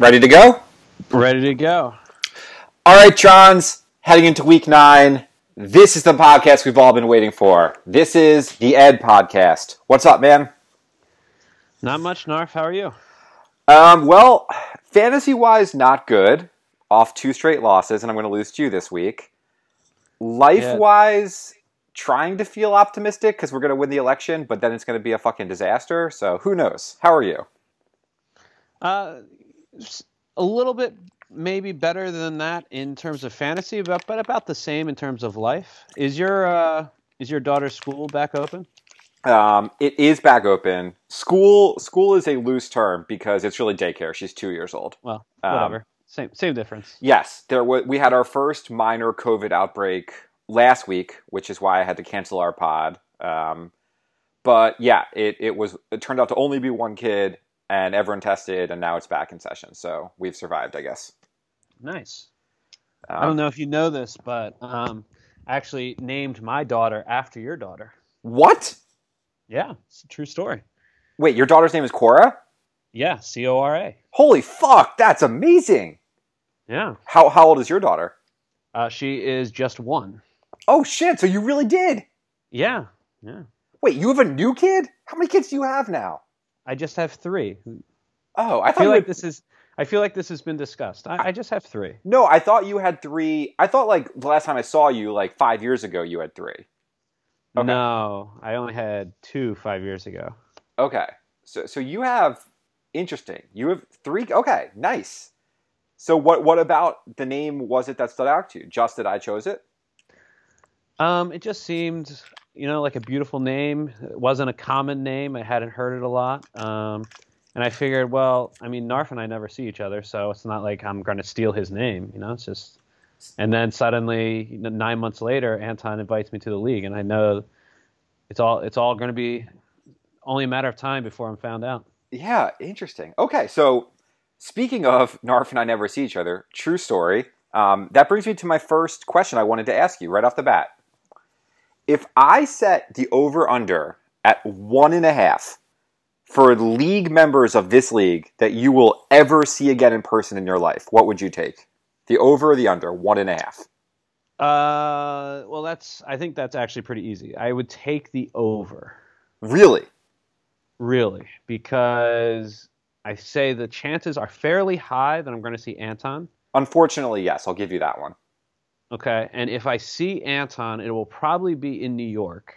Ready to go? Ready to go. All right, Trons, heading into week nine. This is the podcast we've all been waiting for. This is the Ed Podcast. What's up, man? Not much, Narf. How are you? Um, well, fantasy wise, not good. Off two straight losses, and I'm going to lose to you this week. Life wise, trying to feel optimistic because we're going to win the election, but then it's going to be a fucking disaster. So who knows? How are you? Uh, a little bit maybe better than that in terms of fantasy, but but about the same in terms of life. Is your uh, is your daughter's school back open? Um, it is back open. School school is a loose term because it's really daycare. She's two years old. Well, Um, whatever. same same difference. Yes, there wa we had our first minor COVID outbreak last week, which is why I had to cancel our pod. Um, but yeah, it, it was it turned out to only be one kid, and everyone tested, and now it's back in session. So we've survived, I guess. Nice. Um, I don't know if you know this, but um, I actually named my daughter after your daughter. What? Yeah, it's a true story. Wait, your daughter's name is Cora? Yeah, C O R A. Holy fuck, that's amazing! Yeah, How how old is your daughter? uh, she is just one. Oh shit! So you really did? Yeah, yeah. Wait, you have a new kid? How many kids do you have now? I just have three. Oh, I I thought feel like this is. I feel like this has been discussed. I, I just have three. No, I thought you had three. I thought like the last time I saw you, like five years ago, you had three. Okay. No, I only had two five years ago. Okay, so so you have interesting. You have three. Okay, nice. So what what about the name was it that stood out to you? Just that I chose it. Um, it just seemed, you know, like a beautiful name. It wasn't a common name. I hadn't heard it a lot. Um, and I figured, well, I mean, Narf and I never see each other, so it's not like I'm going to steal his name. You know, it's just. And then suddenly, nine months later, Anton invites me to the league, and I know it's all it's all going to be only a matter of time before I'm found out. Yeah, interesting. Okay, so speaking of Narf and I never see each other, true story. Um, that brings me to my first question I wanted to ask you right off the bat. If I set the over under at one and a half for league members of this league that you will ever see again in person in your life, what would you take? The over or the under? One and a half. Uh, well, that's I think that's actually pretty easy. I would take the over. Really? Really, because I say the chances are fairly high that I'm going to see Anton. Unfortunately, yes. I'll give you that one. Okay, and if I see Anton, it will probably be in New York.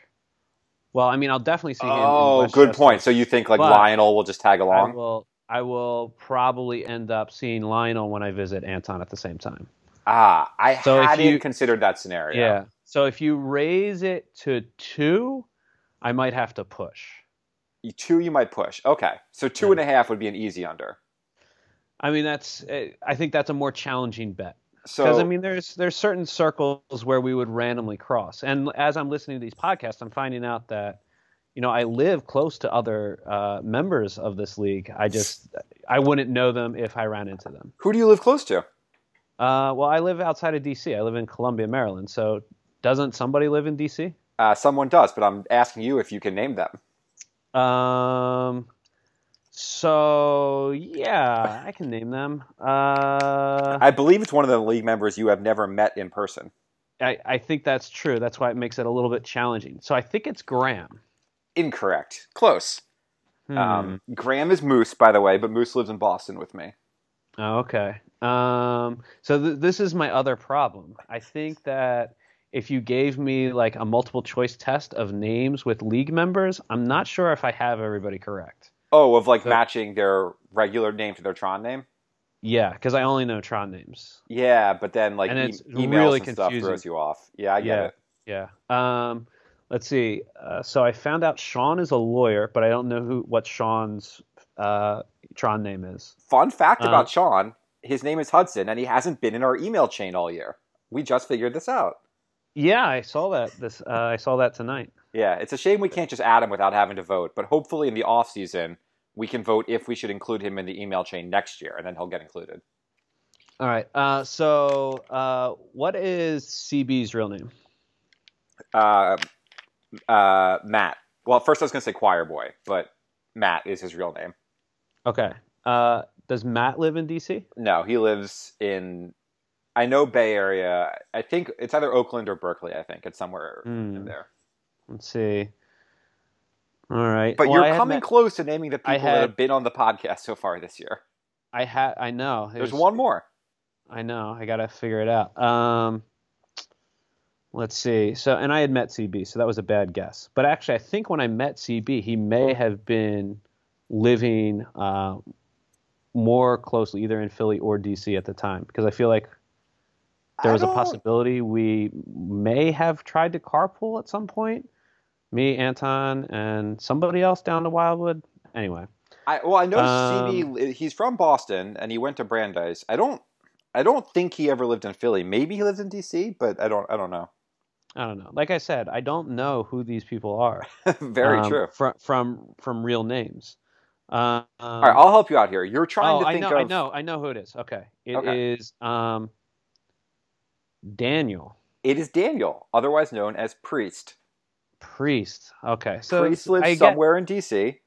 Well, I mean, I'll definitely see him. in Oh, good point. So you think like Lionel will just tag I along? will. I will probably end up seeing Lionel when I visit Anton at the same time. Ah, I So hadn't you- considered that scenario. Yeah. So if you raise it to two, I might have to push. Two you might push. Okay. So two Yeah. and a half would be an easy under. I mean, that's. eh, I think that's a more challenging bet. So Because I mean, there's there's certain circles where we would randomly cross, and as I'm listening to these podcasts, I'm finding out that, you know, I live close to other uh, members of this league. I just I wouldn't know them if I ran into them. who do you live close to? Uh, well, I live outside of D.C. I live in Columbia, Maryland. So doesn't somebody live in D.C.? Uh, someone does, but I'm asking you if you can name them. Um. So yeah, I can name them. Uh, I believe it's one of the league members you have never met in person. I, I think that's true. That's why it makes it a little bit challenging. So I think it's Graham. Incorrect. Close. Hmm. Um, Graham is Moose, by the way, but Moose lives in Boston with me. Oh, okay. Um, so th- this is my other problem. I think that if you gave me like a multiple choice test of names with league members, I'm not sure if I have everybody correct. Oh, of like So- matching their regular name to their Tron name. Yeah, because I only know Tron names. Yeah, but then like And e- it's emails really and stuff confusing. throws you off. Yeah, I get Yeah. it. Yeah. Um, let's see. Uh, so I found out Sean is a lawyer, but I don't know who what Sean's uh, Tron name is. Fun fact Uh, about Sean: his name is Hudson, and he hasn't been in our email chain all year. We just figured this out. Yeah, I saw that. This uh, I saw that tonight. Yeah, it's a shame we can't just add him without having to vote. But hopefully, in the off season, we can vote if we should include him in the email chain next year, and then he'll get included. All right. Uh, so, uh, what is CB's real name? Uh, uh, Matt. Well, first I was going to say Choir Boy, but Matt is his real name. Okay. Uh, Does Matt live in DC? No, he lives in. I know Bay Area. I think it's either Oakland or Berkeley. I think it's somewhere in Hmm. there. Let's see. All right. But Well, you're had coming met- close to naming the people I that have been on the podcast so far this year. I had. I know. There's There's- one more. I know. I gotta figure it out. Um, let's see. So, and I had met CB, so that was a bad guess. But actually, I think when I met CB, he may have been living uh, more closely, either in Philly or DC at the time, because I feel like there was a possibility we may have tried to carpool at some point. Me, Anton, and somebody else down to Wildwood. Anyway, I, well, I know Um, CB. He's from Boston and he went to Brandeis. I don't. I don't think he ever lived in Philly. Maybe he lives in DC, but I don't. I don't know. I don't know. Like I said, I don't know who these people are. Very um, true. From from from real names. Um, All right, I'll help you out here. You're trying oh, to I know, of. I know, I know who it is. Okay, it is Okay. um, Daniel It is Daniel, otherwise known as Priest. Priest. Okay, so Priest lives get somewhere in DC.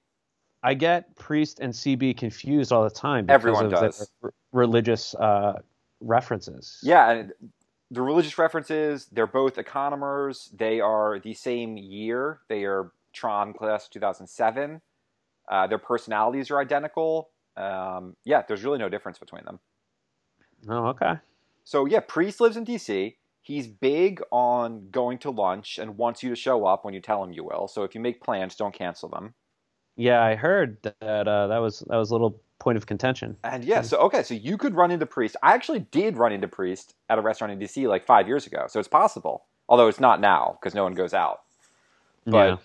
I get Priest and CB confused all the time because Everyone does. r- religious uh, references. Yeah, and the religious references, they're both economers. They are the same year. They are Tron class 2007. Uh, their personalities are identical. Um, yeah, there's really no difference between them. Oh, okay. So, yeah, Priest lives in DC. He's big on going to lunch and wants you to show up when you tell him you will. So, if you make plans, don't cancel them. Yeah, I heard that uh, that was that was a little point of contention. And yeah, so okay, so you could run into Priest. I actually did run into Priest at a restaurant in DC like five years ago, so it's possible. Although it's not now because no one goes out. But yeah.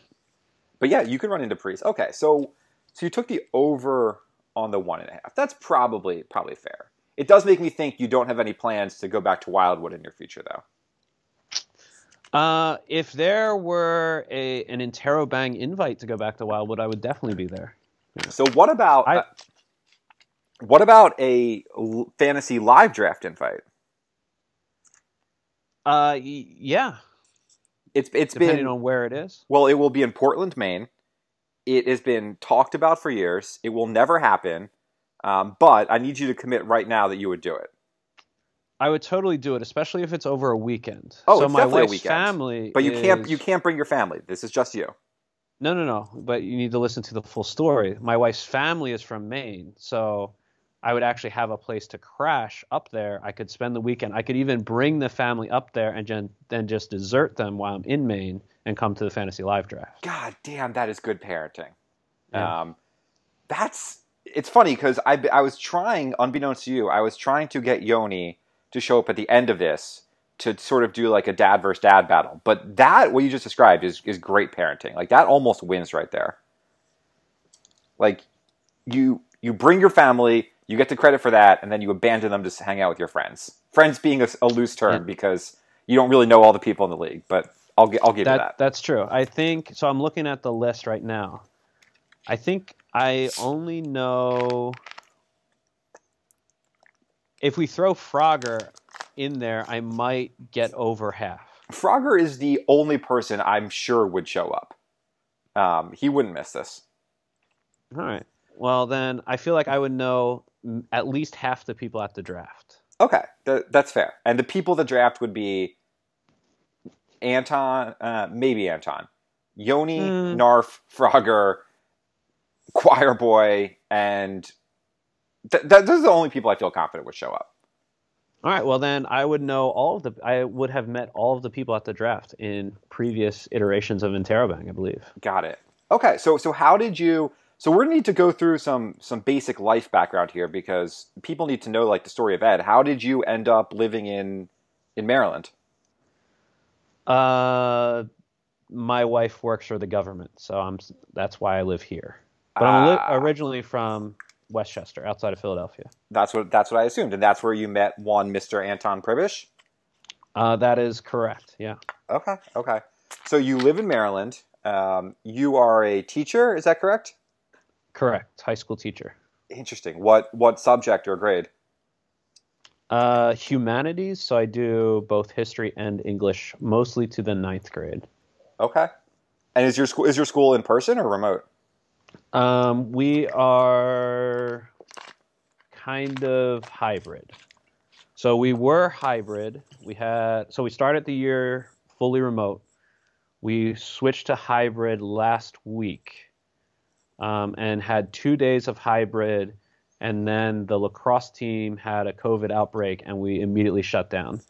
but yeah, you could run into Priest. Okay, so so you took the over on the one and a half. That's probably probably fair. It does make me think you don't have any plans to go back to Wildwood in your future, though. Uh, if there were a an Interrobang invite to go back to Wildwood, I would definitely be there. So what about I- uh, what about a fantasy live draft invite? Uh, yeah, It's it's depending been on where it is. Well, it will be in Portland, Maine. It has been talked about for years. It will never happen. Um, but I need you to commit right now that you would do it. I would totally do it, especially if it's over a weekend. Oh, so it's my definitely a wife's weekend. family. But you can't you can't bring your family. This is just you. No, no, no. But you need to listen to the full story. My wife's family is from Maine, so I would actually have a place to crash up there. I could spend the weekend. I could even bring the family up there and gen- then just desert them while I'm in Maine and come to the fantasy live draft. God damn, that is good parenting. Yeah. Um, that's it's funny because I I was trying, unbeknownst to you, I was trying to get Yoni to show up at the end of this to sort of do like a dad versus dad battle. But that what you just described is is great parenting. Like that almost wins right there. Like you you bring your family, you get the credit for that, and then you abandon them to hang out with your friends. Friends being a loose term because you don't really know all the people in the league. But I'll gi- I'll give you That, that. that's true. I think so. I'm looking at the list right now. I think I only know if we throw Frogger in there, I might get over half. Frogger is the only person I'm sure would show up. Um, he wouldn't miss this. All right. Well, then I feel like I would know mm, at least half the people at the draft. Okay, th- that's fair. And the people the draft would be Anton, uh, maybe Anton, Yoni, Hmm. Narf, Frogger, Choir Boy, and th- th- those are the only people I feel confident would show up. All right. Well, then I would know all of the. I would have met all of the people at the draft in previous iterations of Interrobang, I believe. Got it. Okay, so so how did you? So we're gonna need to go through some some basic life background here because people need to know like the story of Ed. How did you end up living in in Maryland? Uh, my wife works for the government, so I'm. That's why I live here. But I'm li- Ah. originally from West Chester, outside of Philadelphia. That's what that's what I assumed, and that's where you met one Mister Anton Pribish. Uh, that is correct. Yeah. Okay, okay. So you live in Maryland. Um, you are a teacher, is that correct? Correct. High school teacher. Interesting. What what subject or grade? Uh, humanities. So I do both history and English, mostly to the ninth grade. Okay. And is your school is your school in person or remote? Um, we are. kind of hybrid. So we were hybrid. We had so we started the year fully remote. We switched to hybrid last week, um, and had two days of hybrid, and then the lacrosse team had a COVID outbreak, and we immediately shut down.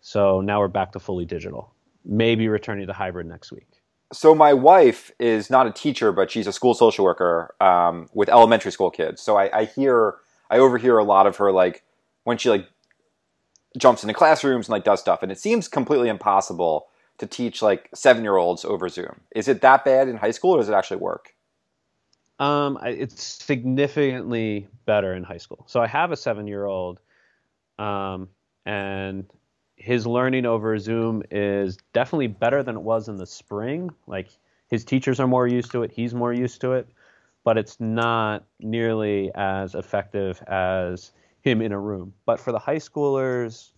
So now we're back to fully digital. Maybe returning to hybrid next week. So my wife is not a teacher, but she's a school social worker um, with elementary school kids. So I, I hear, I overhear a lot of her like when she like jumps into classrooms and like does stuff, and it seems completely impossible to teach like seven year olds over Zoom. Is it that bad in high school, or does it actually work? Um, it's significantly better in high school. So I have a seven year old, um, and his learning over Zoom is definitely better than it was in the spring. Like his teachers are more used to it, he's more used to it, but it's not nearly as effective as him in a room. But for the high schoolers,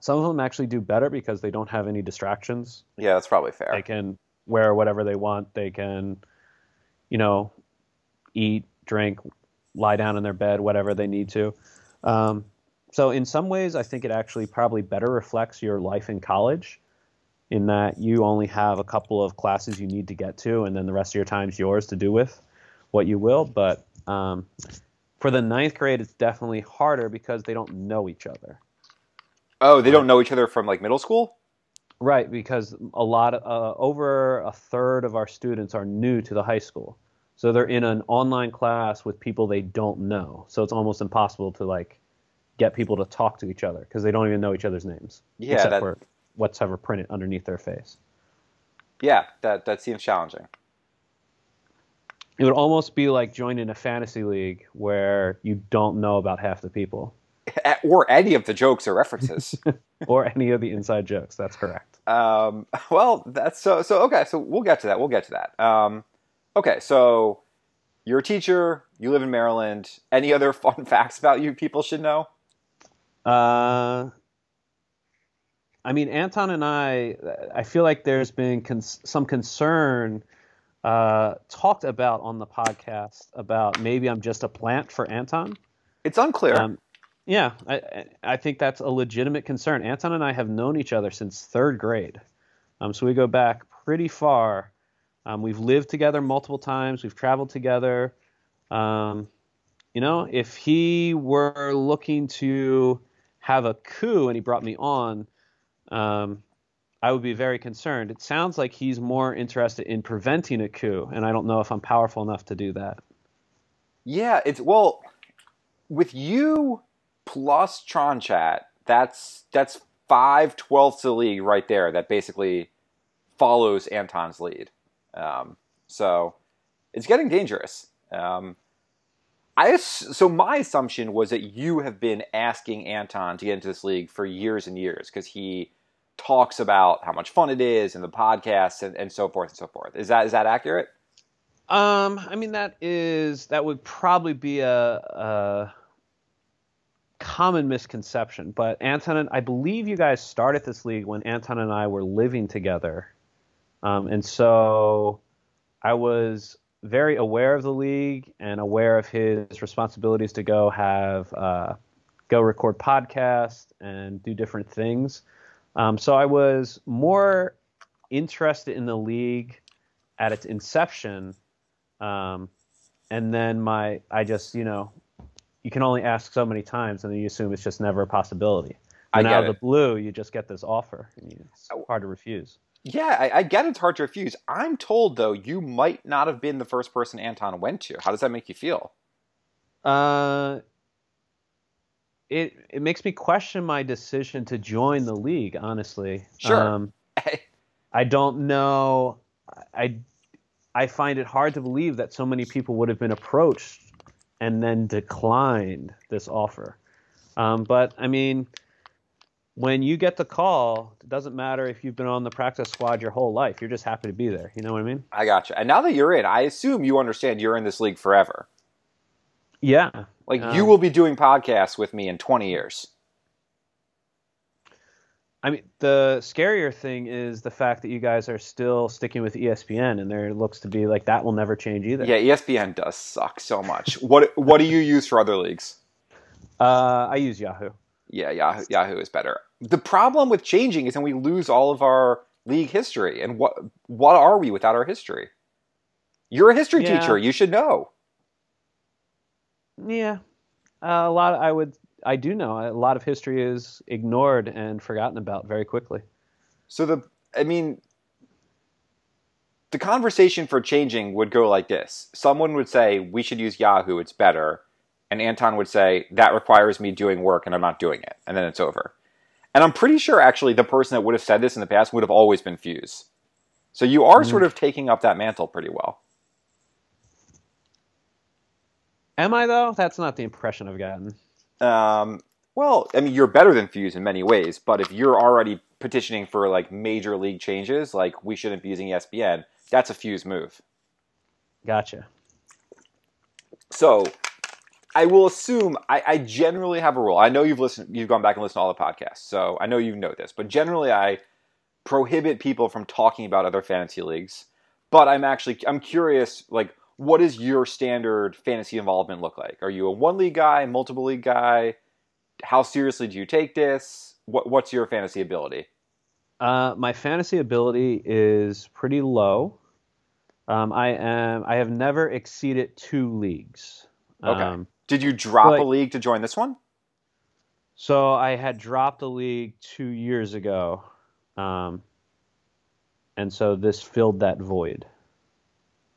some of them actually do better because they don't have any distractions. Yeah, that's probably fair. They can wear whatever they want. They can, you know, eat, drink, lie down in their bed, whatever they need to. Um, so in some ways, I think it actually probably better reflects your life in college, in that you only have a couple of classes you need to get to, and then the rest of your time's yours to do with what you will. But um, for the ninth grade, it's definitely harder because they don't know each other. Oh, they don't know each other from like middle school? Right, because a lot of, uh, over a third of our students are new to the high school. So they're in an online class with people they don't know. So it's almost impossible to like get people to talk to each other because they don't even know each other's names. Yeah, except that- for what's ever printed underneath their face. Yeah, that that seems challenging. It would almost be like joining a fantasy league where you don't know about half the people Or any of the jokes or references. or any of the inside jokes. That's correct. Um, well, that's so so. Okay, so we'll get to that. We'll get to that. Um, okay, so you're a teacher. You live in Maryland. Any other fun facts about you people should know? Uh, I mean, Anton and I, I feel like there's been cons- some concern uh, talked about on the podcast about maybe I'm just a plant for Anton. It's unclear. Um, yeah, I, I- I think that's a legitimate concern. Anton and I have known each other since third grade, um, so we go back pretty far. Um, we've lived together multiple times. We've traveled together. Um, you know, if he were looking to have a coup and he brought me on, um, I would be very concerned. It sounds like he's more interested in preventing a coup, and I don't know if I'm powerful enough to do that. yeah, it's well with you plus Tron Chat. That's that's five twelfths of the league right there. That basically follows Anton's lead. Um, so it's getting dangerous. Um, I so my assumption was that you have been asking Anton to get into this league for years and years because he talks about how much fun it is and the podcasts and, and so forth and so forth. Is that is that accurate? Um, I mean that is that would probably be a, a common misconception, but Anton and I believe you guys started this league when Anton and I were living together, um, and so I was very aware of the league and aware of his responsibilities to go have uh, go record podcasts and do different things. Um, so I was more interested in the league at its inception um, and then my I just you know you can only ask so many times and then you assume it's just never a possibility. I And out of the blue, you just get this offer. And you, it's hard to refuse. Yeah, I, I get it's hard to refuse. I'm told though you might not have been the first person Anton went to. How does that make you feel? Uh, it it makes me question my decision to join the league. Honestly, Sure. Um, I don't know. I I find it hard to believe that so many people would have been approached and then declined this offer. Um, but I mean, when you get the call, it doesn't matter if you've been on the practice squad your whole life. You're just happy to be there. You know what I mean? I gotcha. And now that you're in, I assume you understand you're in this league forever. Yeah. Like Um, you will be doing podcasts with me in 20 years. I mean, the scarier thing is the fact that you guys are still sticking with ESPN, and there looks to be like that will never change either. Yeah, ESPN does suck so much. what what do you use for other leagues? Uh, I use Yahoo. Yeah, Yahoo, Yahoo is better. The problem with changing is then we lose all of our league history. And what what are we without our history? You're a history Yeah. teacher. You should know. Yeah, uh, a lot. I would. I do know a lot of history is ignored and forgotten about very quickly. So the I mean the conversation for changing would go like this. Someone would say we should use Yahoo, it's better. And Anton would say that requires me doing work and I'm not doing it. And then it's over. And I'm pretty sure actually the person that would have said this in the past would have always been Fuse. So you are Mhm. sort of taking up that mantle pretty well. Am I though? That's not the impression I've gotten. Um, well, I mean, you're better than Fuse in many ways, but if you're already petitioning for like major league changes, like we shouldn't be using ESPN, that's a Fuse move. Gotcha. So, I will assume I, I generally have a rule. I know you've listened, you've gone back and listened to all the podcasts, so I know you know this. But generally, I prohibit people from talking about other fantasy leagues. But I'm actually I'm curious, like, what does your standard fantasy involvement look like? Are you a one league guy, multiple league guy? How seriously do you take this? What, what's your fantasy ability? Uh, my fantasy ability is pretty low. Um, I am. I have never exceeded two leagues. Okay. Um, Did you drop Like- a league to join this one? so I had dropped a league two years ago, um, and so this filled that void.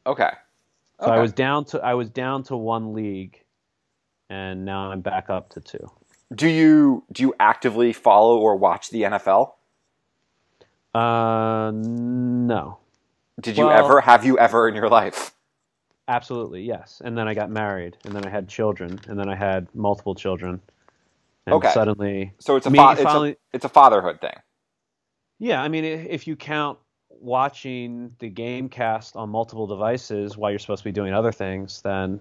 Okay. So I was down to I was down to one league, and now I'm back up to two. Do you do you actively follow or watch the NFL? Uh, no, Did you Well- ever have you ever in your life? Absolutely yes. And then I got married, and then I had children, and then I had multiple children, and Okay. suddenly, So it's a fa- it's, following- a it's a fatherhood thing. yeah. I mean, if you count watching the game cast on multiple devices while you're supposed to be doing other things, then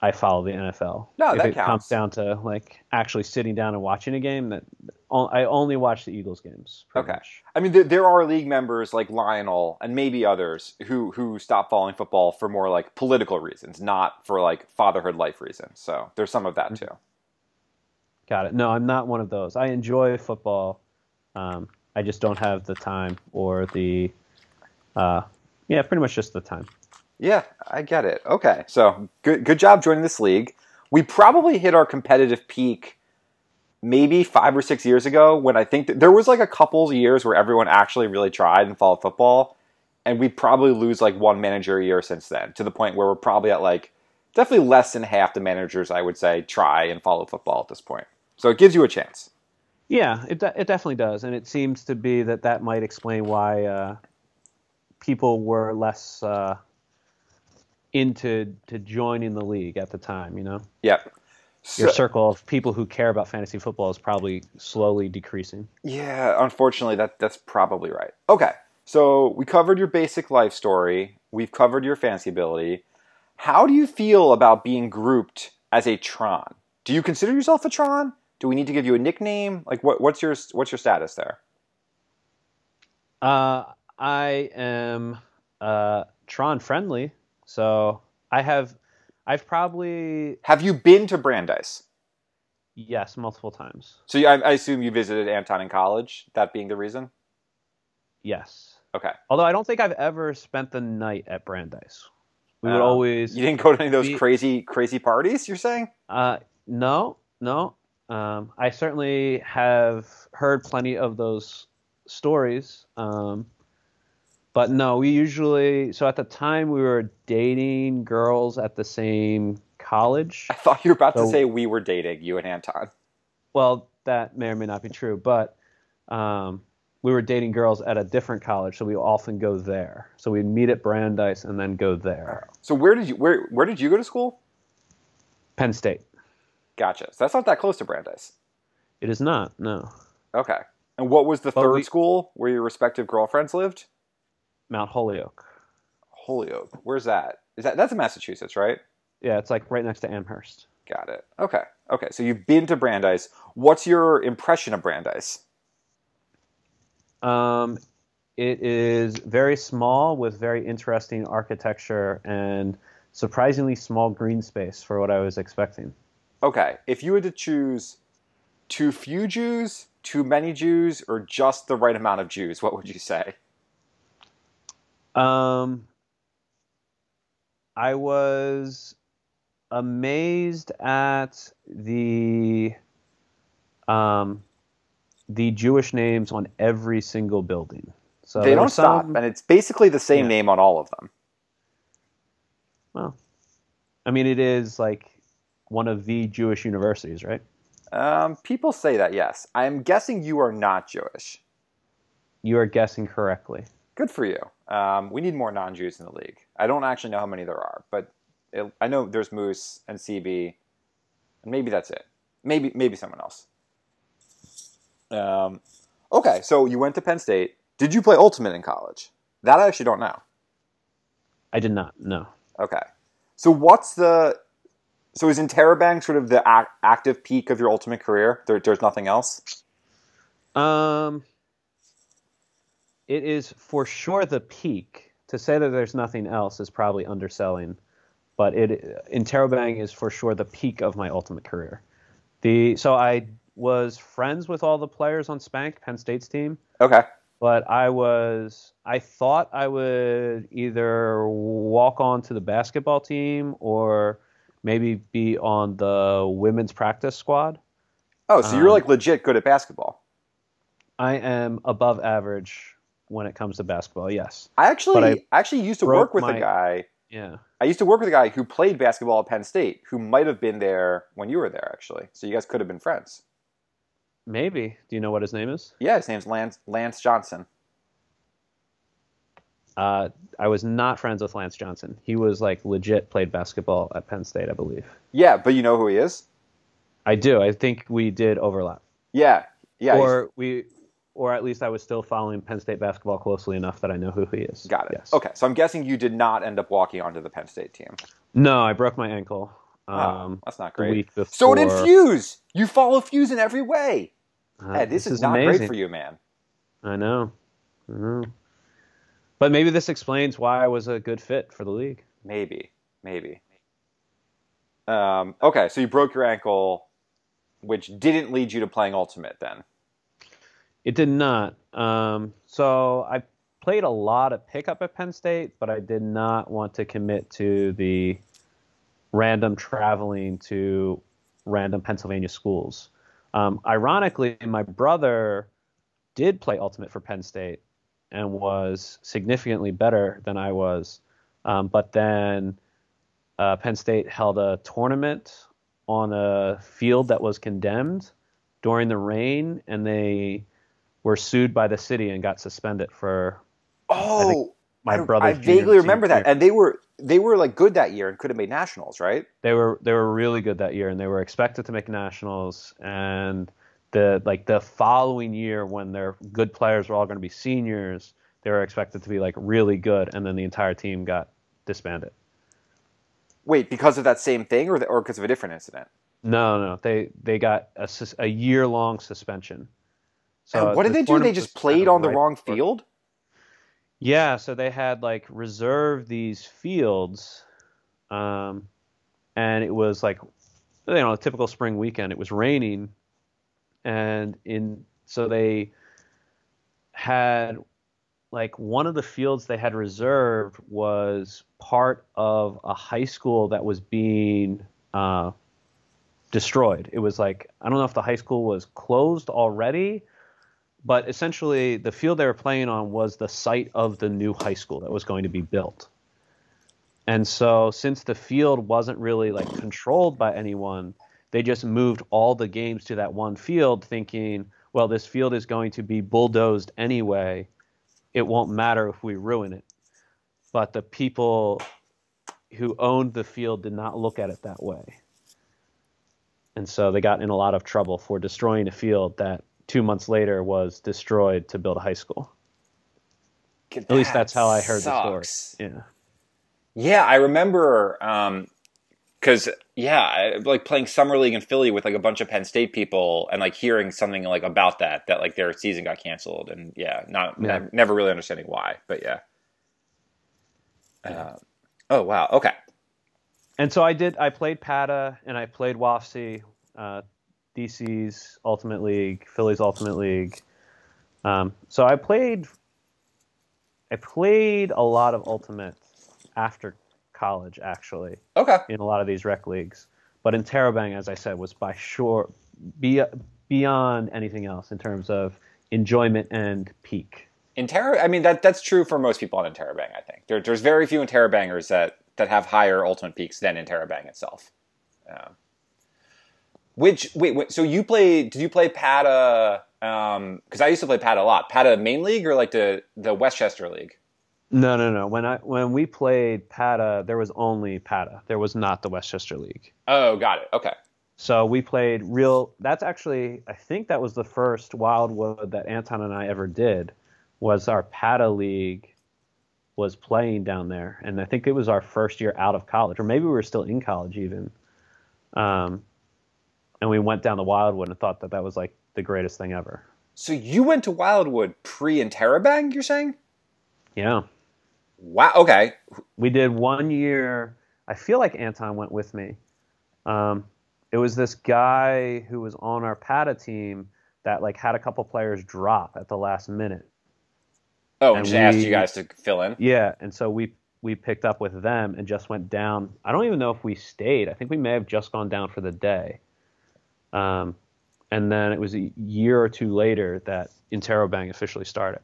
I follow the NFL. No, if that it counts. comes down to like actually sitting down and watching a game, that I only watch the Eagles games. Okay. much. I mean, there, there are league members like Lionel and maybe others who who stop following football for more like political reasons, not for like fatherhood life reasons. So there's some of that too. Got it. No, I'm not one of those. I enjoy football. Um, I just don't have the time or the, uh, yeah, pretty much just the time. Yeah, I get it. Okay, so good good job joining this league. We probably hit our competitive peak maybe five or six years ago when I think there was like a couple of years where everyone actually really tried and followed football, and we probably lose like one manager a year since then to the point where we're probably at like definitely less than half the managers I would say try and follow football at this point. So it gives you a chance. Yeah, it de- it definitely does, and it seems to be that that might explain why uh, people were less uh, into to joining the league at the time. You know, Yep. Your So- circle of people who care about fantasy football is probably slowly decreasing. Yeah, unfortunately, that that's probably right. Okay, so we covered your basic life story. We've covered your fancy ability. How do you feel about being grouped as a Tron? Do you consider yourself a Tron? Do we need to give you a nickname? Like, what, what's your what's your status there? Uh, I am uh, Tron friendly, so I have, I've probably Have you been to Brandeis? yes multiple times. So you, I, I assume you visited Anton in college. That being the reason. Yes, Okay, although I don't think I've ever spent the night at Brandeis. We would Oh. always you didn't go to any of those We- crazy crazy parties. You're saying? Uh, no, no. Um, I certainly have heard plenty of those stories. Um, but no, we usually, so at the time we were dating girls at the same college. I thought you were about to say we were dating you and Anton. Well, that may or may not be true, but um, we were dating girls at a different college, so we often go there. So we'd meet at Brandeis and then go there. So where did you where where did you go to school? Penn State. Gotcha. So that's not that close to Brandeis. It is not, no. Okay. And what was the But third we- school where your respective girlfriends lived? Mount Holyoke. Holyoke. Where's that? Is that that's in Massachusetts, right? Yeah, it's like right next to Amherst. Got it. Okay. Okay. So you've been to Brandeis. What's your impression of Brandeis? Um, it is very small with very interesting architecture and surprisingly small green space for what I was expecting. Okay, if you had to choose too few Jews, too many Jews, or just the right amount of Jews, what would you say? Um, I was amazed at the um, the Jewish names on every single building. So they don't stop, and it's basically the same Yeah. name on all of them. Well, I mean, it is like one of the Jewish universities, right? Um, people say that, yes. I'm guessing you are not Jewish. You are guessing correctly. Good for you. Um, we need more non-Jews in the league. I don't actually know how many there are, but it, I know there's Moose and CB, and maybe that's it. Maybe maybe someone else. Um, okay, so you went to Penn State. Did you play Ultimate in college? That I actually don't know. I did not. No. Okay, so what's the so is Interrobang sort of the ac- active peak of your Ultimate career? There, there's nothing else. Um, it is for sure the peak. To say that there's nothing else is probably underselling, but it Interrobang is for sure the peak of my ultimate career. The so I was friends with all the players on Spank, Penn State's team, Okay, but I was I thought I would either walk on to the basketball team or maybe be on the women's practice squad. oh, so you're Um, like legit good at basketball. I am above average when it comes to basketball. Yes. I actually I actually used to work with my- a guy. Yeah. I used to work with a guy who played basketball at Penn State, who might have been there when you were there, actually. So you guys could have been friends. Maybe. Do you know what his name is? Yeah, his name's Lance Lance Johnson. Uh, I was not friends with Lance Johnson. He was like legit played basketball at Penn State, I believe. Yeah, but you know who he is? I do. I think we did overlap. Yeah, yeah. or we or at least I was still following Penn State basketball closely enough that I know who he is. got it. Yes. Okay, so I'm guessing you did not end up walking onto the Penn State team. No, I broke my ankle. Oh, Um, that's not great. So did Fuse. You follow Fuse in every way. Uh, Ed, this, is, is not amazing. great for you, man. I know. I know. But maybe this explains why I was a good fit for the league. Maybe, maybe. Um, okay, so you broke your ankle, which didn't lead you to playing Ultimate then. It did not. Um, so I played a lot of pickup at Penn State, but I did not want to commit to the random traveling to random Pennsylvania schools. Um, ironically, my brother did play Ultimate for Penn State and was significantly better than I was. Um, but then uh, Penn State held a tournament on a field that was condemned during the rain, and they were sued by the city and got suspended for Oh, my brother. I vaguely remember that, and they were they were like good that year and could have made nationals, right? they were they were really good that year and they were expected to make nationals and the like the following year when their good players were all going to be seniors they were expected to be like really good and then the entire team got disbanded Wait, because of that same thing, or the, or because of a different incident? no no they they got a, a year long suspension And what did the they do? They just played kind of on the right wrong before- field. Yeah, so they had like reserved these fields, um, and it was like, you know, a typical spring weekend. It was raining, and in so they had like one of the fields they had reserved was part of a high school that was being uh, destroyed. It was like I don't know if the high school was closed already but essentially the field they were playing on was the site of the new high school that was going to be built. And so since the field wasn't really like controlled by anyone they just moved all the games to that one field thinking well this field is going to be bulldozed anyway. It won't matter if we ruin it. But the people who owned the field did not look at it that way. And so they got in a lot of trouble for destroying a field that two months later was destroyed to build a high school. At least that's how I heard the story. Yeah. Yeah, I remember because yeah, I, like playing summer league in Philly with like a bunch of Penn State people and like hearing something like about that that like their season got canceled and yeah, not Yeah. ne- never really understanding why, but yeah. Uh, oh wow, okay. and so I did. I played PADA and I played WAFC, uh, DC's Ultimate League, Philly's Ultimate League. Um, so I played. I played a lot of Ultimate after college, actually, Okay. in a lot of these rec leagues. But Interrobang, as I said, was by sure be, beyond anything else in terms of enjoyment and peak. Interra, I mean that that's true for most people on Interrobang. I think there, there's very few Interrobangers that that have higher ultimate peaks than Interrobang itself. Um, which wait, wait, so you play? Did you play PADA? Because I used to play PADA a lot. PADA main league or like the the West Chester League? No, no, no. When I when we played PADA, there was only PADA. There was not the West Chester League. Oh, got it. Okay. So we played real. That's actually, I think that was the first Wildwood that Anton and I ever did. Was our PADA League was playing down there, and I think it was our first year out of college, or maybe we were still in college even. Um, and we went down to Wildwood and thought that that was like the greatest thing ever. So you went to Wildwood pre Interrobang? You're saying? Yeah, Wow. Okay. we did one year. I feel like Anton went with me. Um, it was this guy who was on our PADA team that like had a couple players drop at the last minute. Oh, and just asked you guys to fill in. Yeah, and so we we picked up with them and just went down. I don't even know if we stayed. I think we may have just gone down for the day. Um, and then it was a year or two later that Interrobang officially started.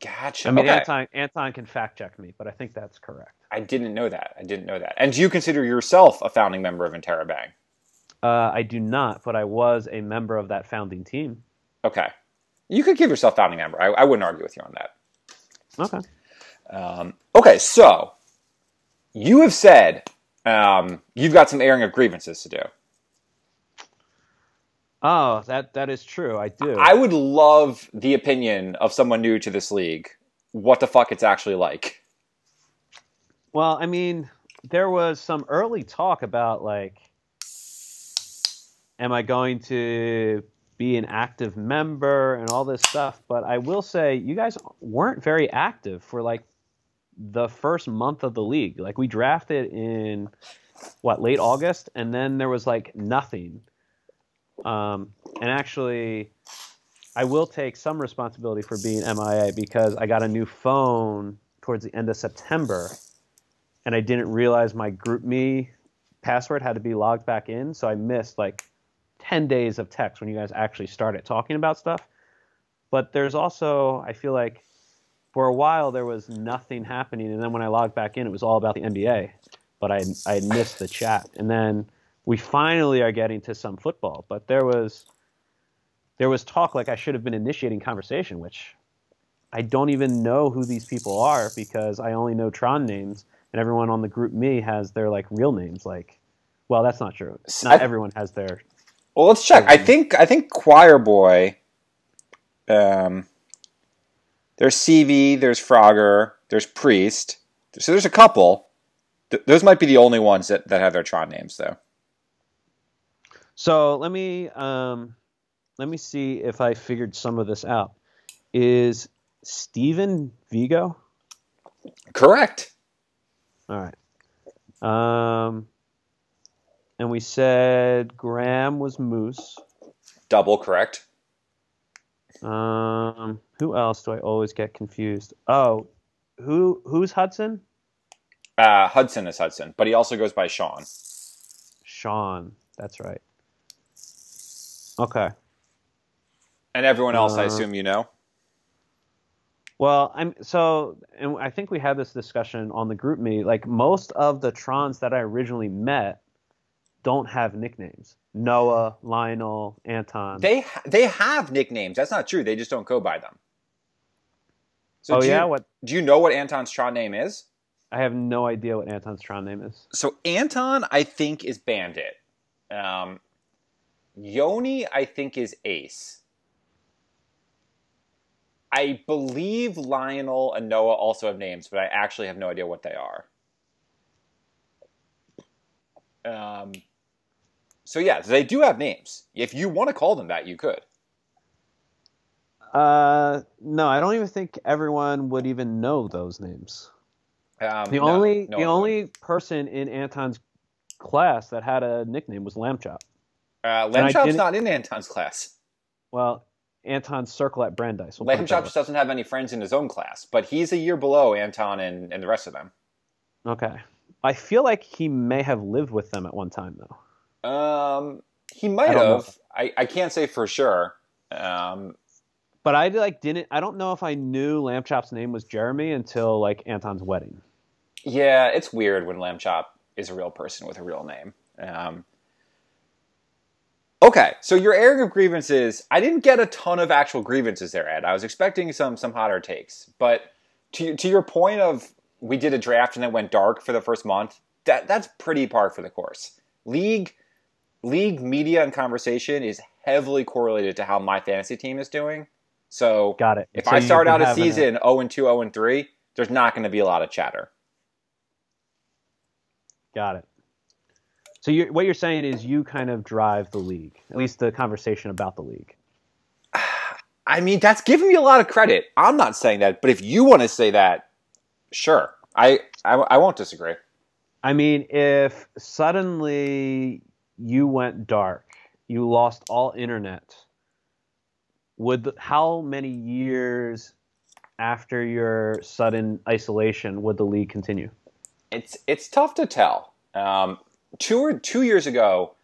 Gotcha. I mean, okay. Anton Anton can fact check me, but I think that's correct. I didn't know that. I didn't know that. And do you consider yourself a founding member of Interrobang? Uh, I do not, but I was a member of that founding team. Okay. You could give yourself founding member. I, I wouldn't argue with you on that. Okay. Um, okay, so you have said um, you've got some airing of grievances to do. Oh, that that is true. I do. I would love the opinion of someone new to this league. What the fuck it's actually like? Well, I mean, there was some early talk about like, am I going to be an active member and all this stuff? But I will say, you guys weren't very active for like the first month of the league. Like, we drafted in what late August, and then there was like nothing. Um, and actually, I will take some responsibility for being MIA because I got a new phone towards the end of September and I didn't realize my GroupMe password had to be logged back in, so I missed like 10 days of text when you guys actually started talking about stuff. But there's also, I feel like for a while there was nothing happening, and then when I logged back in, it was all about the NBA. But I I missed the chat, and then we finally are getting to some football. But there was there was talk like I should have been initiating conversation, which I don't even know who these people are because I only know Tron names, and everyone on the GroupMe has their like real names. Like, well, that's not true. Not I- everyone has their. Well, let's check. I think I think Choir Boy. Um, there's CB, there's Frogger, there's Priest. So there's a couple. Th- those might be the only ones that, that have their Tron names, though. So let me um, let me see if I figured some of this out. Is Steven Vigo? Correct. All right. Um, and we said Graham was Moose. Double correct. Um, who else do I always get confused? Oh, who who's Hudson? Uh, Hudson is Hudson, but he also goes by Sean. Sean. That's right. Okay. And everyone else, I Uh, assume you know. Well, I'm so, and I think we had this discussion on the GroupMe. Like most of the Trons that I originally met don't have nicknames. Noah, Lionel, Anton. They ha- they have nicknames. That's not true. They just don't go by them. So oh do yeah, You, what? do you know what Anton's Tron name is? I have no idea what Anton's Tron name is. So Anton, I think, is Bandit. Um, Yoni, I think, is Ace. I believe Lionel and Noah also have names, but I actually have no idea what they are. Um, so yeah, they do have names. If you want to call them that, you could. Uh, no, I don't even think everyone would even know those names. Um, The no, only no the only person in Anton's class that had a nickname was Lamb Chop. Uh, Lamb Chop's didn't- in Anton's class. Well, Anton's circle at Brandeis. We'll Lamb just doesn't have any friends in his own class, but he's a year below Anton and, and the rest of them. Okay. I feel like he may have lived with them at one time though. Um, he might I have. I, I can't say for sure. Um, But I like didn't. I don't know if I knew Lamb Chop's name was Jeremy until like Anton's wedding. yeah, it's weird when Lamb Chop is a real person with a real name. Um, okay, so your airing of grievances, I didn't get a ton of actual grievances there, Ed. I was expecting some some hotter takes, but to to your point of we did a draft and it went dark for the first month. That that's pretty par for the course. League league media and conversation is heavily correlated to how my fantasy team is doing. So Got it. if So I start out a season 0 and 2, 0 and 3, there's not going to be a lot of chatter. Got it. So you're, what you're saying is you kind of drive the league, at least the conversation about the league. I mean, that's giving me a lot of credit. I'm not saying that, but if you want to say that, sure. I, I, I won't disagree. I mean, if suddenly you went dark, you lost all internet, would the, how many years after your sudden isolation would the league continue? It's it's tough to tell. Um, two or two years ago,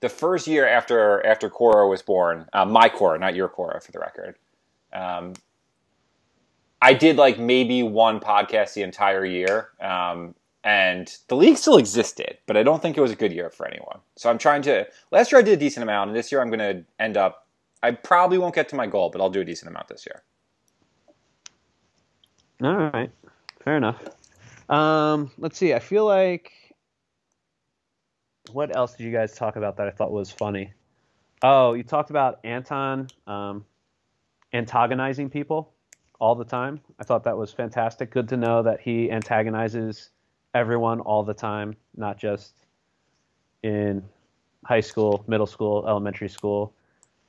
the first year after after Cora was born, uh, my Cora, not your Cora, for the record. Um, I did like maybe one podcast the entire year, um, and the league still existed, but I don't think it was a good year for anyone. So I'm trying to. Last year I did a decent amount, and this year I'm going to end up. I probably won't get to my goal, but I'll do a decent amount this year. All right, fair enough. Um, let's see. I feel like what else did you guys talk about that I thought was funny? Oh, you talked about Anton um, antagonizing people all the time. I thought that was fantastic. Good to know that he antagonizes everyone all the time, not just in high school, middle school, elementary school,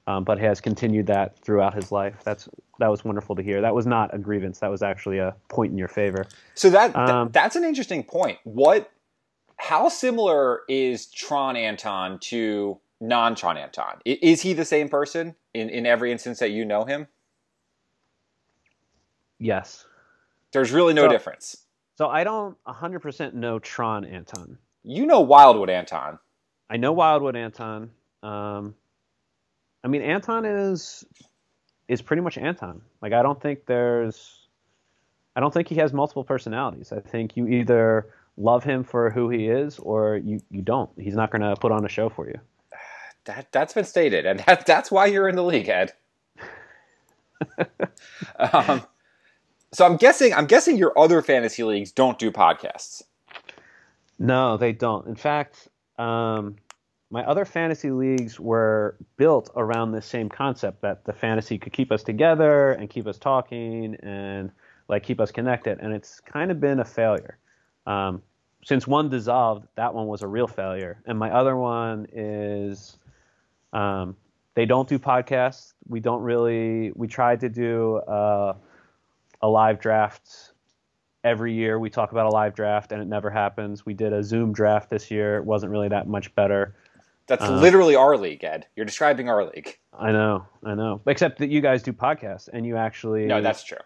um, but has continued that throughout his life. That's that was wonderful to hear. That was not a grievance. That was actually a point in your favor. So that, th- Um, that's an interesting point. What how similar is Tron Anton to non Tron Anton? Is he the same person in, in every instance that you know him? Yes. There's really no So- difference. So I don't 100% know Tron Anton. You know Wildwood Anton. I know Wildwood Anton. Um, I mean, Anton is is pretty much Anton. Like, I don't think there's, I don't think he has multiple personalities. I think you either love him for who he is or you you don't. He's not going to put on a show for you. That that's been stated, and that that's why you're in the league, Ed. um, so I'm guessing I'm guessing your other fantasy leagues don't do podcasts. No, they don't. In fact, um, my other fantasy leagues were built around this same concept that the fantasy could keep us together and keep us talking and like keep us connected, and it's kind of been a failure. Um, since one dissolved, that one was a real failure, and my other one is um, they don't do podcasts. We don't really. We tried to do uh, a live draft every year we talk about a live draft and it never happens. We did a Zoom draft this year. It wasn't really that much better. That's Uh, literally our league, Ed. You're describing our league. I know, I know. Except that you guys do podcasts and you actually No, that's true.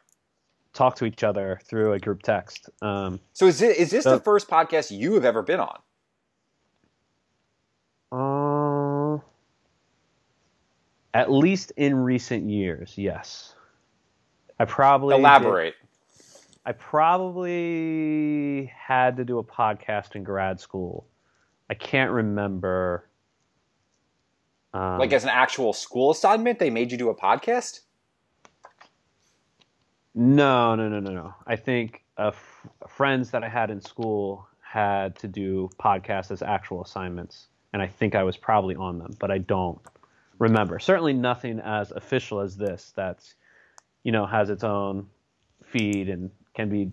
Talk to each other through a group text. Um, So is this, is this So- the first podcast you have ever been on? uh, at least in recent years, yes. I probably did- Elaborate. I probably had to do a podcast in grad school. I can't remember. Um, Like as an actual school assignment, they made you do a podcast. No, no, no, no, no. I think uh, f- friends that I had in school had to do podcasts as actual assignments, and I think I was probably on them, but I don't remember. Certainly nothing as official as this. That's you know has its own feed and can be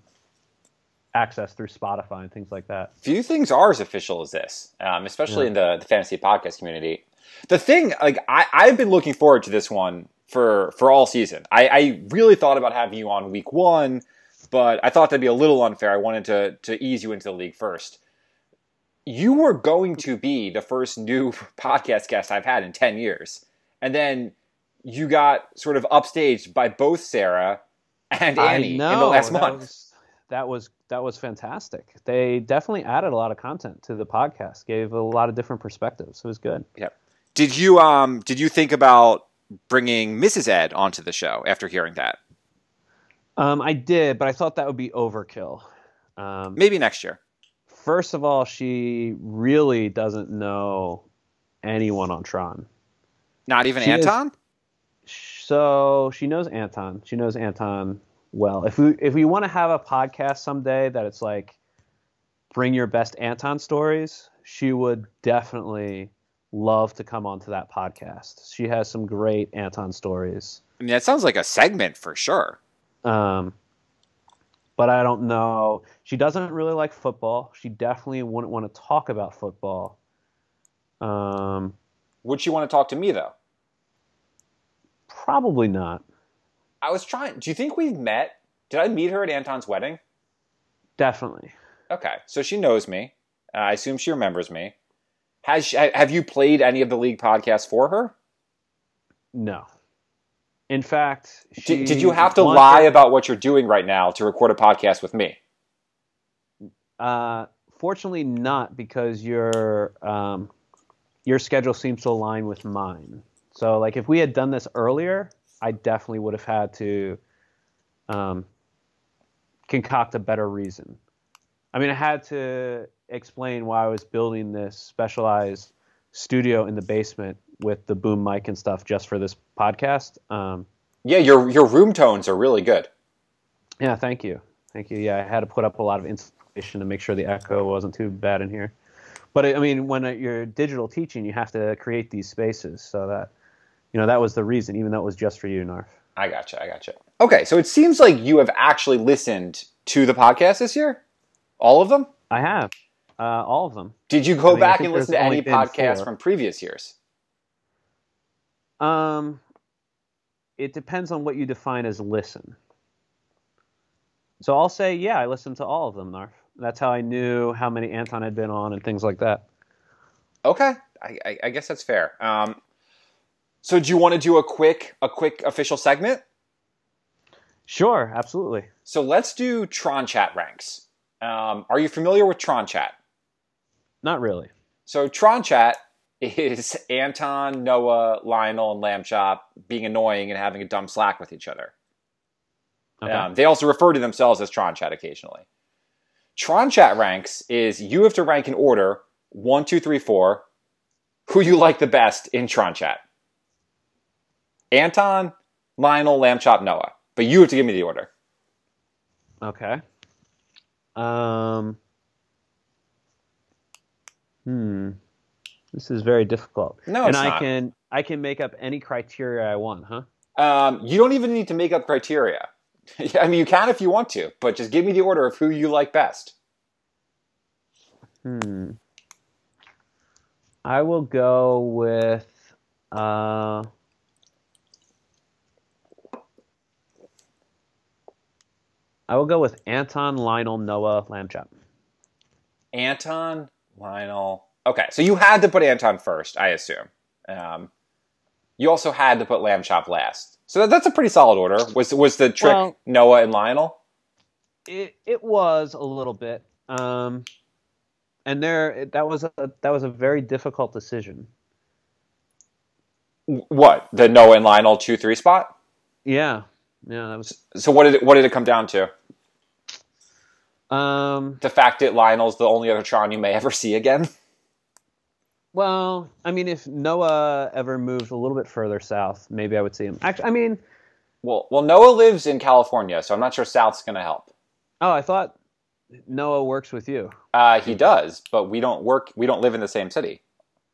accessed through Spotify and things like that. Few things are as official as this, um, especially Yeah. in the, the fantasy podcast community. The thing, like I, I've been looking forward to this one for for all season. I, I really thought about having you on week one, but I thought that'd be a little unfair. I wanted to to ease you into the league first. You were going to be the first new podcast guest I've had in ten years, and then you got sort of upstaged by both Sarah and Annie in the last that month. Was, that was that was fantastic. They definitely added a lot of content to the podcast, gave a lot of different perspectives. It was good. Yeah. Did you um did you think about bringing Mrs. Ed onto the show after hearing that? Um, I did, but I thought that would be overkill. Um, Maybe next year. first of all, she really doesn't know anyone on Tron. Not even She is- Anton? So she knows Anton. She knows Anton well. If we if we want to have a podcast someday that it's like bring your best Anton stories, she would definitely love to come onto that podcast. She has some great Anton stories. I mean, that sounds like a segment for sure. Um, but I don't know. She doesn't really like football. She definitely wouldn't want to talk about football. Um, Would she want to talk to me though? probably not. I was trying. Do you think we've met? Did I meet her at Anton's wedding? Definitely. Okay, so she knows me. I assume she remembers me. Has have you played any of the league podcasts for her? No. In fact, she Did, did you have to lie about what you're doing right now to record a podcast with me? Uh, fortunately, not because your um, your schedule seems to align with mine. So, like, if we had done this earlier, I definitely would have had to um, concoct a better reason. I mean, I had to explain why I was building this specialized studio in the basement with the boom mic and stuff just for this podcast. Um, Yeah, your your room tones are really good. Yeah, thank you. Thank you. Yeah, I had to put up a lot of insulation to make sure the echo wasn't too bad in here. But I mean, when you're digital teaching, you have to create these spaces so that, you know, that was the reason, even though it was just for you, Narf. I gotcha. I gotcha. Okay, so it seems like you have actually listened to the podcast this year, all of them. I have uh, all of them. Did you I go mean, back and listen to any podcasts from previous years? Um, it depends on what you define as listen. So I'll say, yeah, I listened to all of them, Narf. That's how I knew how many Anton had been on and things like that. Okay, I, I, I guess that's fair. Um, so do you want to do a quick a quick official segment? Sure, absolutely. So let's do Tron Chat ranks. Um, are you familiar with Tron Chat? Not really. So Tron Chat is Anton, Noah, Lionel, and Lamb Chop being annoying and having a dumb slack with each other. Okay. Um, they also refer to themselves as Tron Chat occasionally. Tron Chat ranks is you have to rank in order one, two, three, four, who you like the best in Tron Chat. Anton, Lionel, Lamb Chop, Noah. But you have to give me the order. Okay. Um. Hmm. This is very difficult. No, and it's I not. can I can make up any criteria I want, huh? Um, you don't even need to make up criteria. I mean, you can if you want to, but just give me the order of who you like best. Hmm. I will go with uh. I will go with Anton, Lionel, Noah, Lamb Chop. Anton, Lionel. Okay, so you had to put Anton first, I assume. Um, you also had to put Lamb Chop last. So that, that's a pretty solid order. Was was the trick Well- Noah and Lionel? It it was a little bit, um, and there that was a that was a very difficult decision. What the Noah and Lionel two three spot? Yeah, yeah, that was. So what did it, what did it come down to? Um, The fact that Lionel's the only other Tron you may ever see again. well, I mean, if Noah ever moved a little bit further south, maybe I would see him. Actually, I mean, Well, well, Noah lives in California, so I'm not sure South's going to help. oh, I thought Noah works with you. Uh, he does, but we don't work. We don't live in the same city.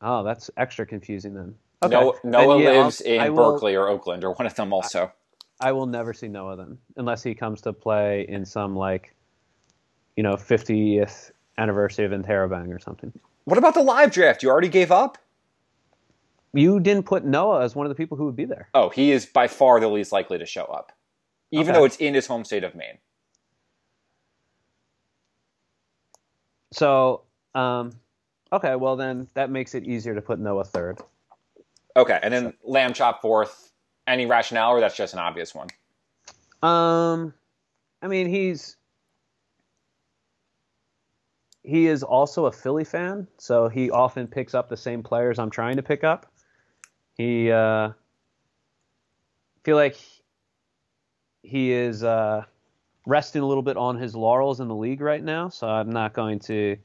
Oh, that's extra confusing then. Okay. Noah, Then, Noah yeah, I'll- lives in will- Berkeley or Oakland or one of them also. I will never see Noah then, unless he comes to play in some like, you know 50th anniversary of Interrobang or something. What about the live draft? You already gave up. You didn't put Noah as one of the people who would be there. Oh, he is by far the least likely to show up, even okay. though it's in his home state of Maine. So, um, okay, well then that makes it easier to put Noah third. Okay, and then so. lamb chop fourth. Any rationale, or that's just an obvious one? Um, I mean, he's he is also a Philly fan, so he often picks up the same players I'm trying to pick up. He uh, feel like he is uh, resting a little bit on his laurels in the league right now, so I'm not going to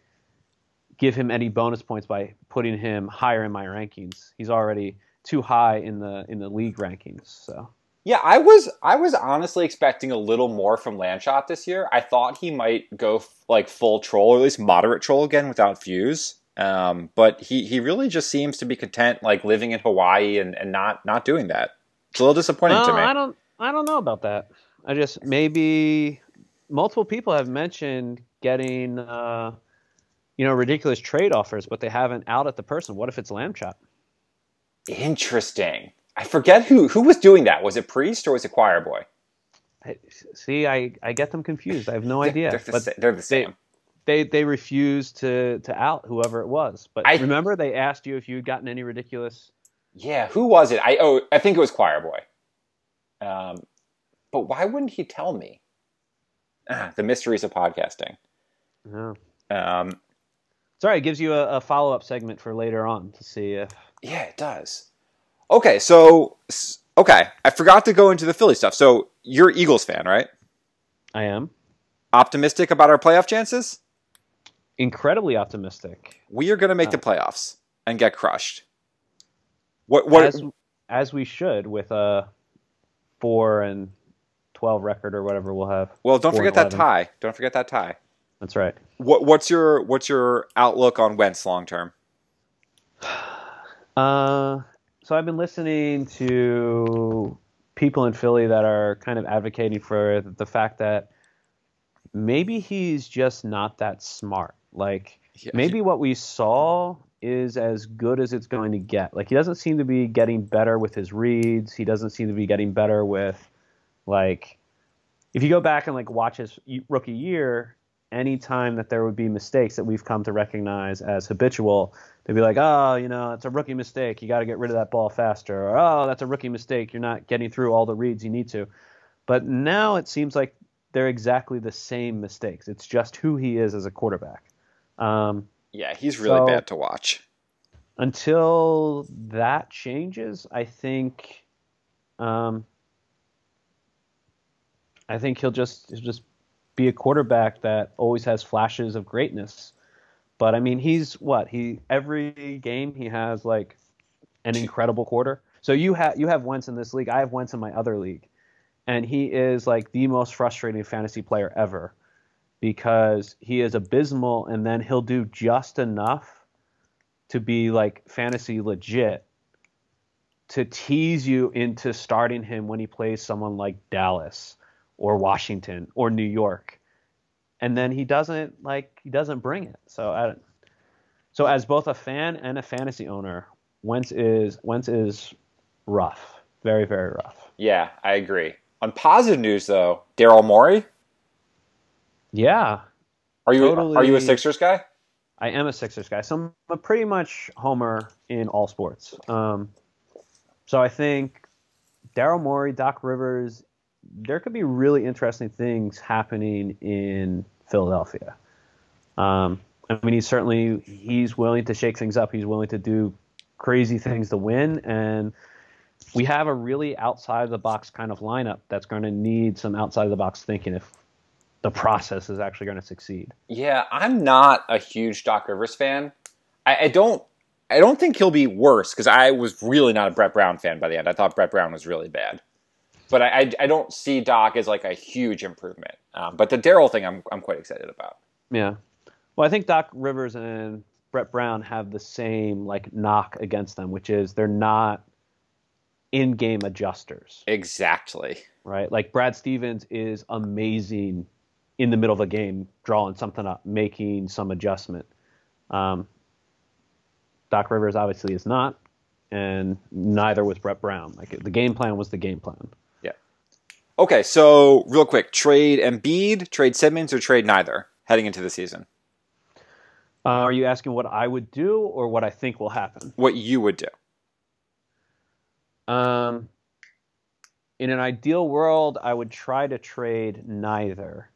give him any bonus points by putting him higher in my rankings. He's already too high in the in the league rankings, so. Yeah, I was I was honestly expecting a little more from Lamb Chop this year. I thought he might go f- like full troll or at least moderate troll again without fuse. Um, but he, he really just seems to be content like living in Hawaii and, and not not doing that. It's a little disappointing no, to me. I don't I don't know about that. I just maybe multiple people have mentioned getting uh, you know ridiculous trade offers, but they haven't out at the person. What if it's lamb chop? Interesting. I forget who who was doing that. Was it Priest or was it Choir Boy? I, see, I, I get them confused. I have no idea. They're the, sa- they're the same. they they refused to to out whoever it was. But I- remember, they asked you if you'd gotten any ridiculous. yeah, who was it? I oh, I think it was Choir Boy. Um, but why wouldn't he tell me? Ah, the mysteries of podcasting. Yeah. Um, Sorry, it gives you a, a follow up segment for later on to see if. Yeah, it does. Okay, so okay, I forgot to go into the Philly stuff. So you're Eagles fan, right? I am Optimistic about our playoff chances? incredibly optimistic. We are going to make the playoffs and get crushed. What? What? as as we should with a four and twelve record or whatever we'll have. well, don't forget that tie. Don't forget that tie. That's right. What? What's your What's your outlook on Wentz long term? Uh, so I've been listening to people in Philly that are kind of advocating for the fact that maybe he's just not that smart. Like Yeah. maybe what we saw is as good as it's going to get. Like he doesn't seem to be getting better with his reads. He doesn't seem to be getting better with like if you go back and like watch his rookie year, anytime that there would be mistakes that we've come to recognize as habitual, they'd be like, "Oh, you know, it's a rookie mistake. You got to get rid of that ball faster." Or, "Oh, that's a rookie mistake. You're not getting through all the reads you need to." But now it seems like they're exactly the same mistakes. It's just who he is as a quarterback. Um, Yeah, he's really So- bad to watch. until that changes, I think, um, I think he'll just he'll just be a quarterback that always has flashes of greatness. But I mean, he's what he every game he has like an incredible quarter. So you have you have Wentz in this league. I have Wentz in my other league, and he is like the most frustrating fantasy player ever because he is abysmal, and then he'll do just enough to be like fantasy legit to tease you into starting him when he plays someone like Dallas or Washington or New York. And then he doesn't like he doesn't bring it. So I don't, so as both a fan and a fantasy owner, Wentz is Wentz is rough. Very very rough. Yeah, I agree. On positive news, though, Daryl Morey. Yeah. Are you Are you a Sixers guy? I am a Sixers guy, so I'm a pretty much homer in all sports. Um, so I think Daryl Morey, Doc Rivers, there could be really interesting things happening in Philadelphia. Um, I mean, he's certainly he's willing to shake things up. He's willing to do crazy things to win, and we have a really outside of the box kind of lineup that's going to need some outside of the box thinking if the process is actually going to succeed. Yeah, I'm not a huge Doc Rivers fan. I, I don't. I don't think he'll be worse because I was really not a Brett Brown fan by the end. I thought Brett Brown was really bad, but I, I, I don't see Doc as like a huge improvement. Um, but the Daryl thing, I'm I'm quite excited about. Yeah. Well, I think Doc Rivers and Brett Brown have the same like knock against them, which is they're not in-game adjusters, Exactly. right? Like Brad Stevens is amazing in the middle of a game, drawing something up, making some adjustment. Um, Doc Rivers obviously is not, and neither was Brett Brown. Like the game plan was the game plan. Okay, so real quick, trade Embiid, trade Simmons, or trade neither heading into the season. Uh, are you asking what I would do or what I think will happen? What you would do? Um, in an ideal world, I would try to trade neither,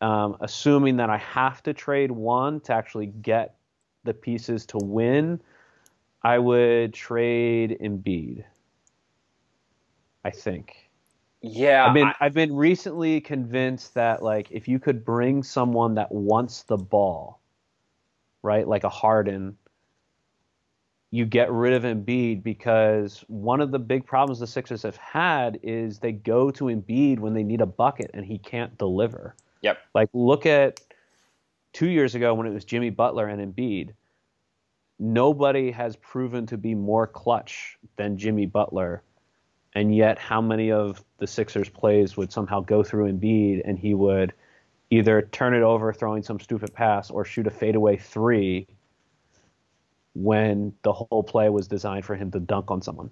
um, assuming that I have to trade one to actually get the pieces to win. I would trade Embiid. I think. Yeah, I've been I- I've been recently convinced that like if you could bring someone that wants the ball, right, like a Harden, you get rid of Embiid because one of the big problems the Sixers have had is they go to Embiid when they need a bucket and he can't deliver. Yep. Like look at two years ago when it was Jimmy Butler and Embiid. Nobody has proven to be more clutch than Jimmy Butler and yet how many of the Sixers plays would somehow go through Embiid and he would either turn it over throwing some stupid pass or shoot a fadeaway three when the whole play was designed for him to dunk on someone.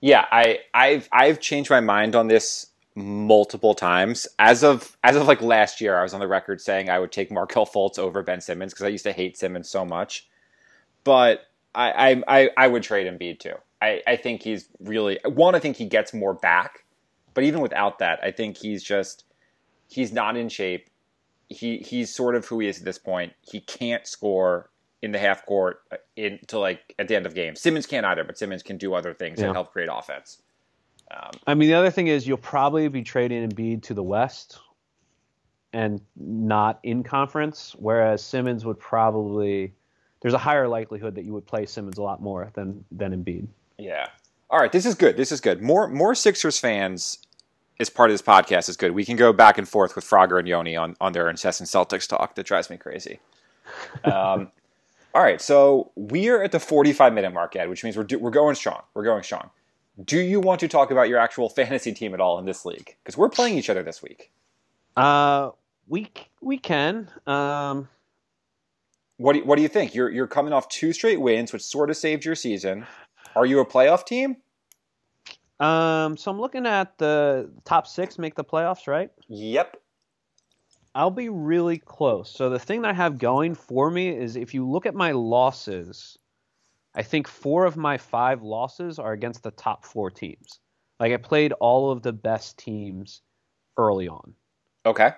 Yeah, I, I've I've changed my mind on this multiple times. As of as of like last year, I was on the record saying I would take Markelle Fultz over Ben Simmons because I used to hate Simmons so much. But I I, I, I would trade Embiid too. I, I think he's really one. I think he gets more back, but even without that, I think he's just he's not in shape. He he's sort of who he is at this point. He can't score in the half court uh, in to like at the end of games. Simmons can't either, but Simmons can do other things Yeah. that help create offense. Um, I mean, the other thing is you'll probably be trading Embiid to the West and not in conference, whereas Simmons would probably there's a higher likelihood that you would play Simmons a lot more than than Embiid. Yeah. All right, this is good. This is good. More more Sixers fans as part of this podcast is good. We can go back and forth with Frogger and Yoni on on their incessant Celtics talk that drives me crazy. Um, all right, so we're at the 45 minute mark, Ed, which means we're do, we're going strong. We're going strong. Do you want to talk about your actual fantasy team at all in this league? Because we're playing each other this week. Uh, we we can. Um, What do you, what do you think? You're you're coming off two straight wins, which sort of saved your season. Are you a playoff team? um, so I'm looking at the top six make the playoffs, right? Yep. I'll be really close. So the thing that I have going for me is if you look at my losses, I think four of my five losses are against the top four teams. Like I played all of the best teams early on. Okay.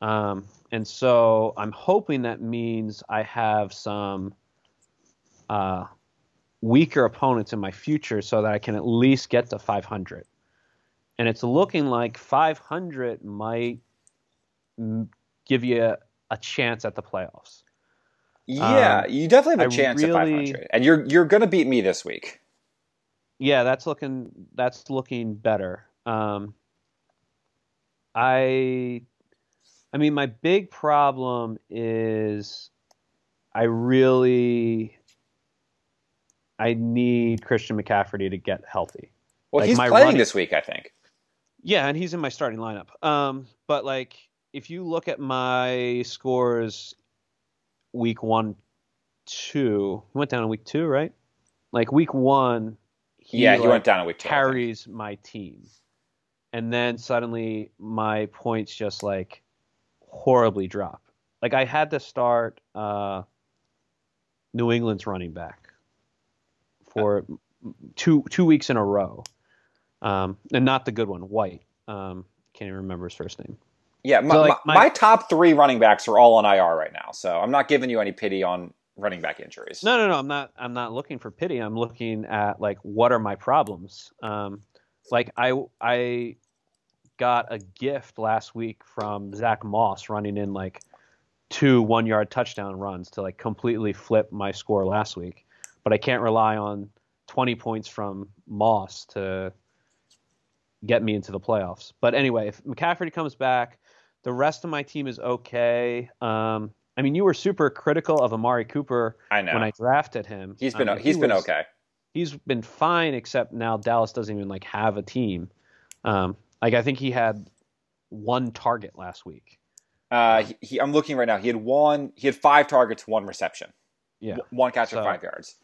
Um, and so I'm hoping that means I have some uh, weaker opponents in my future so that I can at least get to 500. And it's looking like 500 might give you a, a chance at the playoffs. Yeah, Um, you definitely have a I chance really- at 500, and you're you're gonna beat me this week. Yeah, that's looking that's looking better. Um, I, I mean, my big problem is I really I need Christian McCaffrey to get healthy. Well, Like, he's my playing running- this week, I think. Yeah, and he's in my starting lineup. Um, but like, if you look at my scores, week one, two, he went down in week two, right? Like week one, he, yeah, he like, went down a week. two, carries my team, and then suddenly my points just like horribly drop. Like I had to start uh, New England's running back for two two weeks in a row, um, and not the good one, White. Um, can't even remember his first name. Yeah, my, So, like, my, my- my top three running backs are all on IR right now, so I'm not giving you any pity on running back injuries. No, no, no. I'm not. I'm not looking for pity. I'm looking at like what are my problems. Um, like I I got a gift last week from Zack Moss running in like two one yard touchdown runs to like completely flip my score last week. But I can't rely on 20 points from Moss to get me into the playoffs. But anyway, if McCaffrey comes back, the rest of my team is okay. Um, I mean, you were super critical of Amari Cooper I know when I drafted him. He's been mean, he's he been was- okay. He's been fine, except now Dallas doesn't even like have a team. Um, like I think he had one target last week. Uh, he, he, I'm looking right now. He had one. He had five targets, one reception, Yeah. One catch for So- five yards.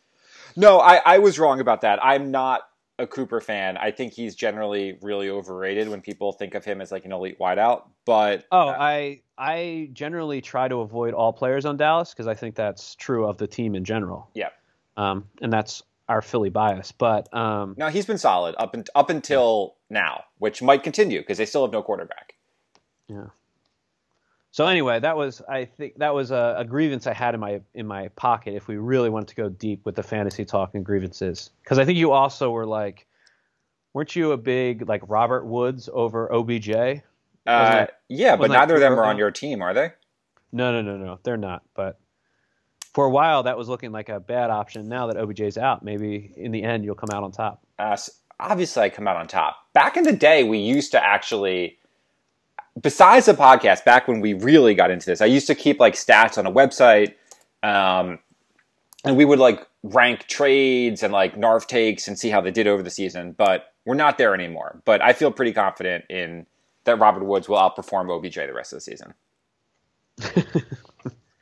No, I, I was wrong about that. I'm not. a Cooper fan. I think he's generally really overrated when people think of him as like an elite wideout. But oh, I I generally try to avoid all players on Dallas because I think that's true of the team in general. Yeah. Um, and that's our Philly bias. But um, no, he's been solid up and up until now, which might continue because they still have no quarterback. Yeah. So anyway, that was I think that was a, a, grievance I had in my in my pocket. If we really wanted to go deep with the fantasy talk and grievances, because I think you also were like, weren't you a big like Robert Woods over OBJ? Uh, yeah, but neither of them are on your team, are they? No, no, no, no, they're not. But for a while, that was looking like a bad option. Now that OBJ's out, maybe in the end you'll come out on top. Uh, obviously, I come out on top. Back in the day, we used to actually besides the podcast, back when we really got into this, I used to keep like stats on a website, um, and we would like rank trades and like NARF takes and see how they did over the season. But we're not there anymore. But I feel pretty confident in that Robert Woods will outperform OBJ the rest of the season.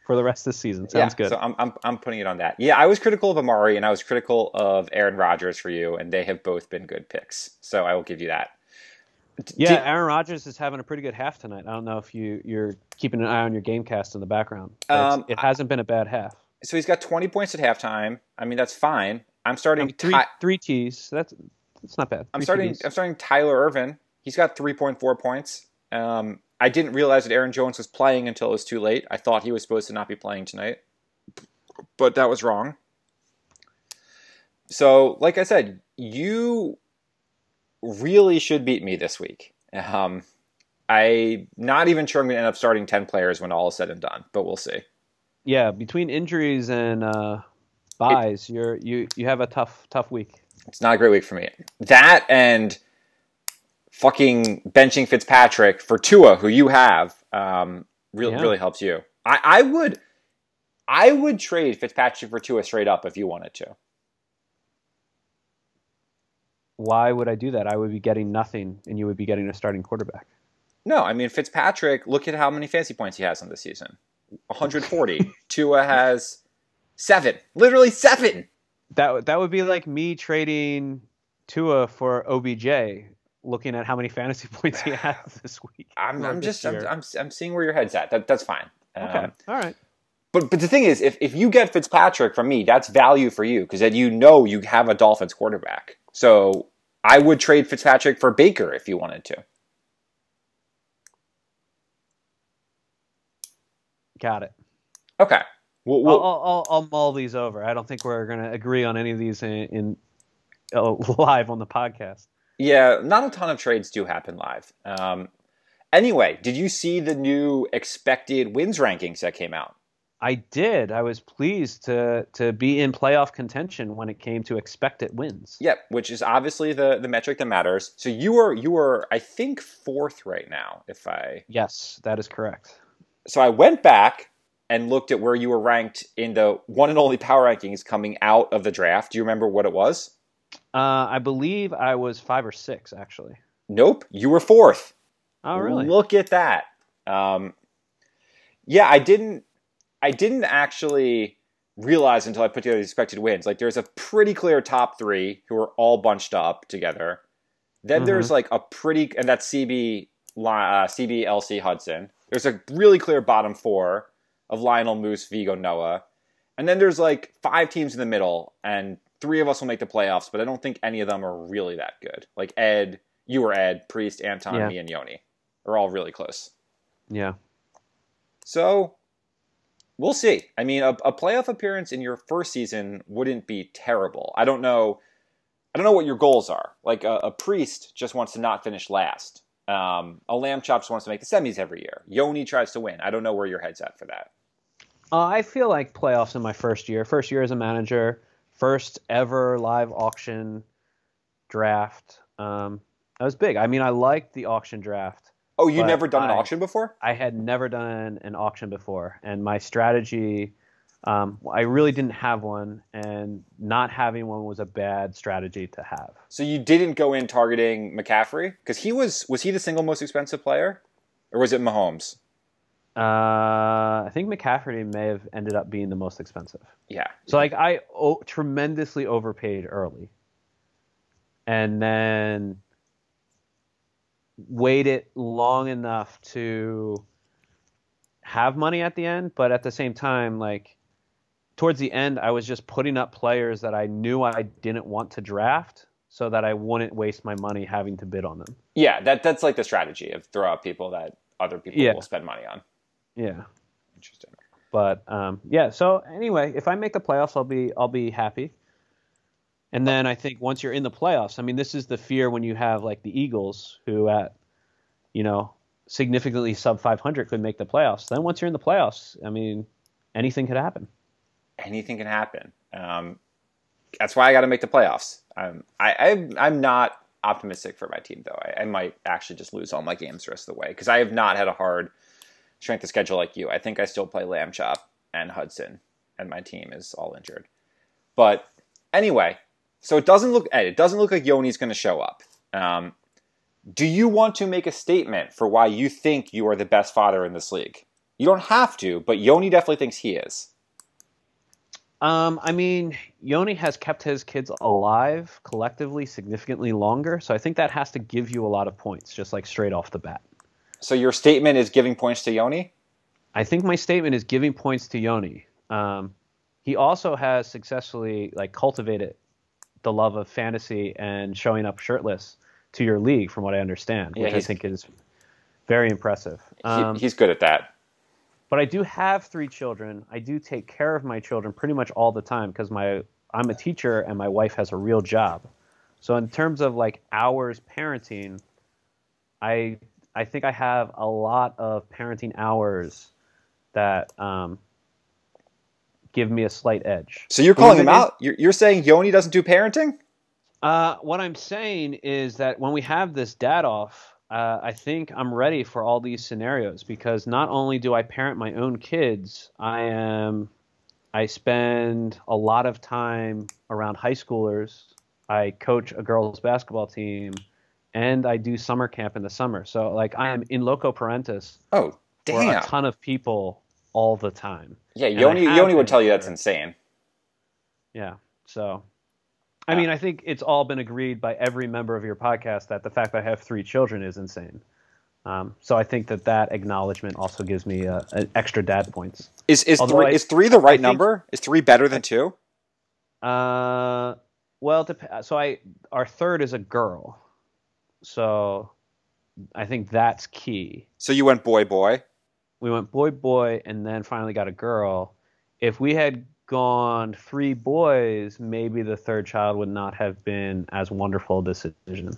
For the rest of the season, sounds yeah, good. So I'm, I'm I'm putting it on that. Yeah, I was critical of Amari and I was critical of Aaron Rodgers for you, and they have both been good picks. So I will give you that. Yeah, Did, Aaron Rodgers is having a pretty good half tonight. I don't know if you you're keeping an eye on your game cast in the background. Um, it hasn't been a bad half. So he's got 20 points at halftime. I mean, that's fine. I'm starting three ty- three T's. That's that's not bad. i I'm starting. TDs. I'm starting Tyler Ervin. He's got 3.4 points. Um, I didn't realize that Aaron Jones was playing until it was too late. I thought he was supposed to not be playing tonight, but that was wrong. So, like I said, you really should beat me this week. Um, I'm not even sure I'm going to end up starting 10 players when all is said and done, but we'll see. Yeah, between injuries and uh, byes, it, you're you you have a tough tough week. It's not a great week for me. That and fucking benching Fitzpatrick for Tua, who you have, um, really yeah. really helps you. I, I would I would trade Fitzpatrick for Tua straight up if you wanted to why would I do that? I would be getting nothing, and you would be getting a starting quarterback. No, I mean Fitzpatrick. Look at how many fancy points he has on the season. 140. Tua has seven. Literally seven. That that would be like me trading Tua for OBJ. Looking at how many fantasy points he has this week. I'm, I'm just I'm, I'm, I'm seeing where your head's at. That that's fine. Okay. Um, All right. But but the thing is, if, if you get Fitzpatrick from me, that's value for you because then you know you have a Dolphins quarterback. So I would trade Fitzpatrick for Baker if you wanted to. Got it. Okay. We'll, we'll, I'll, I'll, I'll, mull these over. I don't think we're going to agree on any of these in, in uh, live on the podcast. Yeah, not a ton of trades do happen live. Um, anyway, did you see the new expected wins rankings that came out? I did. I was pleased to to be in playoff contention when it came to expected wins. Yep, which is obviously the the metric that matters. So you are you are I think fourth right now, if I Yes, that is correct. So I went back and looked at where you were ranked in the one and only power rankings coming out of the draft. Do you remember what it was? Uh, I believe I was five or six, actually. Nope, you were fourth. Oh, really? Look at that. Um, yeah, I didn't I didn't actually realize until I put together the expected wins. Like there's a pretty clear top three who are all bunched up together. Then mm-hmm. there's like a pretty, and that's CB, uh, CB, LC, Hudson. There's a really clear bottom four of Lionel, Moose, Vigo, Noah. And then there's like five teams in the middle, and three of us will make the playoffs, but I don't think any of them are really that good. Like Ed, you or Ed, Priest, Anton, yeah. me, and Yoni are all really close. Yeah. So we'll see. I mean, a, a, playoff appearance in your first season wouldn't be terrible. I don't know. I don't know what your goals are. Like a, a priest just wants to not finish last. Um, a lamb chop just wants to make the semis every year. Yoni tries to win. I don't know where your head's at for that. Uh, I feel like playoffs in my first year. First year as a manager. First ever live auction draft. Um, that was big. I mean, I liked the auction draft. Oh, you never done I, an auction before? I had never done an auction before, and my strategy, um, I really didn't have one, and not having one was a bad strategy to have. So you didn't go in targeting McCaffrey because he was was he the single most expensive player, or was it Mahomes? Uh, I think McCaffrey may have ended up being the most expensive. Yeah. So like I tremendously overpaid early. and then wait it long enough to have money at the end, but at the same time, like towards the end, I was just putting up players that I knew I didn't want to draft so that I wouldn't waste my money having to bid on them. Yeah, that that's like the strategy of throw out people that other people Yeah. will spend money on. Yeah. Interesting. But um, yeah, so anyway, if I make the playoffs, I'll be I'll be happy. And then I think once you're in the playoffs, I mean, this is the fear when you have like the Eagles, who at you know significantly sub 500 could make the playoffs. Then once you're in the playoffs, I mean, anything could happen. anything can happen. Um, that's why I got to make the playoffs. Um, I, I, I'm not optimistic for my team, though. I, I might actually just lose all my games the rest of the way because I have not had a hard strength of schedule like you. I think I still play Lamb Chop and Hudson, and my team is all injured. But anyway, so it doesn't look Ed, it doesn't look like Yoni's going to show up. Um, do you want to make a statement for why you think you are the best father in this league? You don't have to, but Yoni definitely thinks he is. Um, I mean, Yoni has kept his kids alive collectively significantly longer, so I think that has to give you a lot of points, just like straight off the bat. So your statement is giving points to Yoni? I think my statement is giving points to Yoni. Um, he also has successfully like cultivated the love of fantasy and showing up shirtless to your league, from what I understand, Yeah, which I think is very impressive. He- Um, he's good at that. but I do have three children. I do take care of my children pretty much all the time because my I'm a teacher and my wife has a real job. So in terms of like hours parenting, I I think I have a lot of parenting hours that um, give me a slight edge. So you're calling him out? You're, you're saying Yoni doesn't do parenting? Uh, what I'm saying is that when we have this dad off, uh, I think I'm ready for all these scenarios because not only do I parent my own kids, I am, I spend a lot of time around high schoolers. I coach a girls basketball team, and I do summer camp in the summer. So like I am in loco parentis Oh, for a ton of people all the time. Yeah, Yoni, Yoni would tell you that's insane. Yeah. So, I Yeah. mean, I think it's all been agreed by every member of your podcast that the fact that I have three children is insane. Um, so I think that that acknowledgement also gives me uh, an extra dad points. Is is Although three I- is three the right think- number? Is three better than two? Uh, well, so I our third is a girl, so I think that's key. So you went boy boy. We went boy boy, and then finally got a girl. If we had gone three boys, maybe the third child would not have been as wonderful a decision.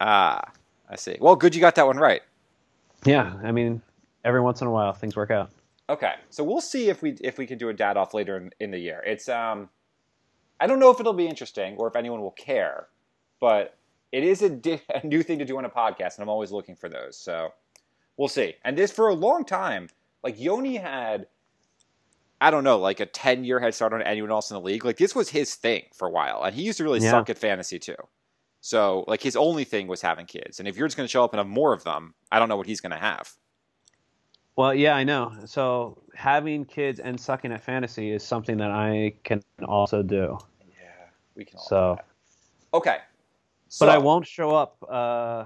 Ah, I see. Well, good you got that one right. Yeah, I mean, every once in a while things work out. Okay, so we'll see if we if we can do a dad off later in, in the year. It's um, I don't know if it'll be interesting or if anyone will care, but it is a, di- a new thing to do on a podcast, and I'm always looking for those. So we'll see. And this for a long time, like Yoni had, I don't know, like a ten year head start on anyone else in the league. Like this was his thing for a while, and he used to really Yeah. suck at fantasy too. So like his only thing was having kids, and if you're just going to show up and have more of them, I don't know what he's going to have. Well, yeah, I know. So having kids and sucking at fantasy is something that I can also do. Yeah, we can. So, okay, but I won't show up. Uh,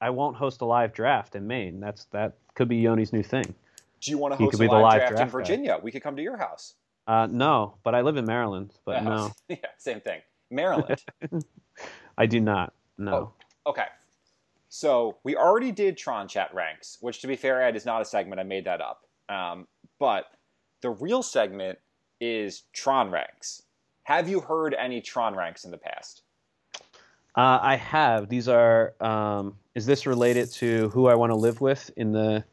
I won't host a live draft in Maine. That's that could be Yoni's new thing. Do you want to host a live, live draft, in draft guy. Virginia? We could come to your house. Uh, no, but I live in Maryland. But Yeah, no, yeah, same thing. Maryland. I do not. No. Oh. okay. So we already did Tron Chat ranks, which to be fair, Ed is not a segment. I made that up. Um, but the real segment is Tron ranks. Have you heard any Tron ranks in the past? Uh, I have. These are. Um, is this related to who I want to live with in the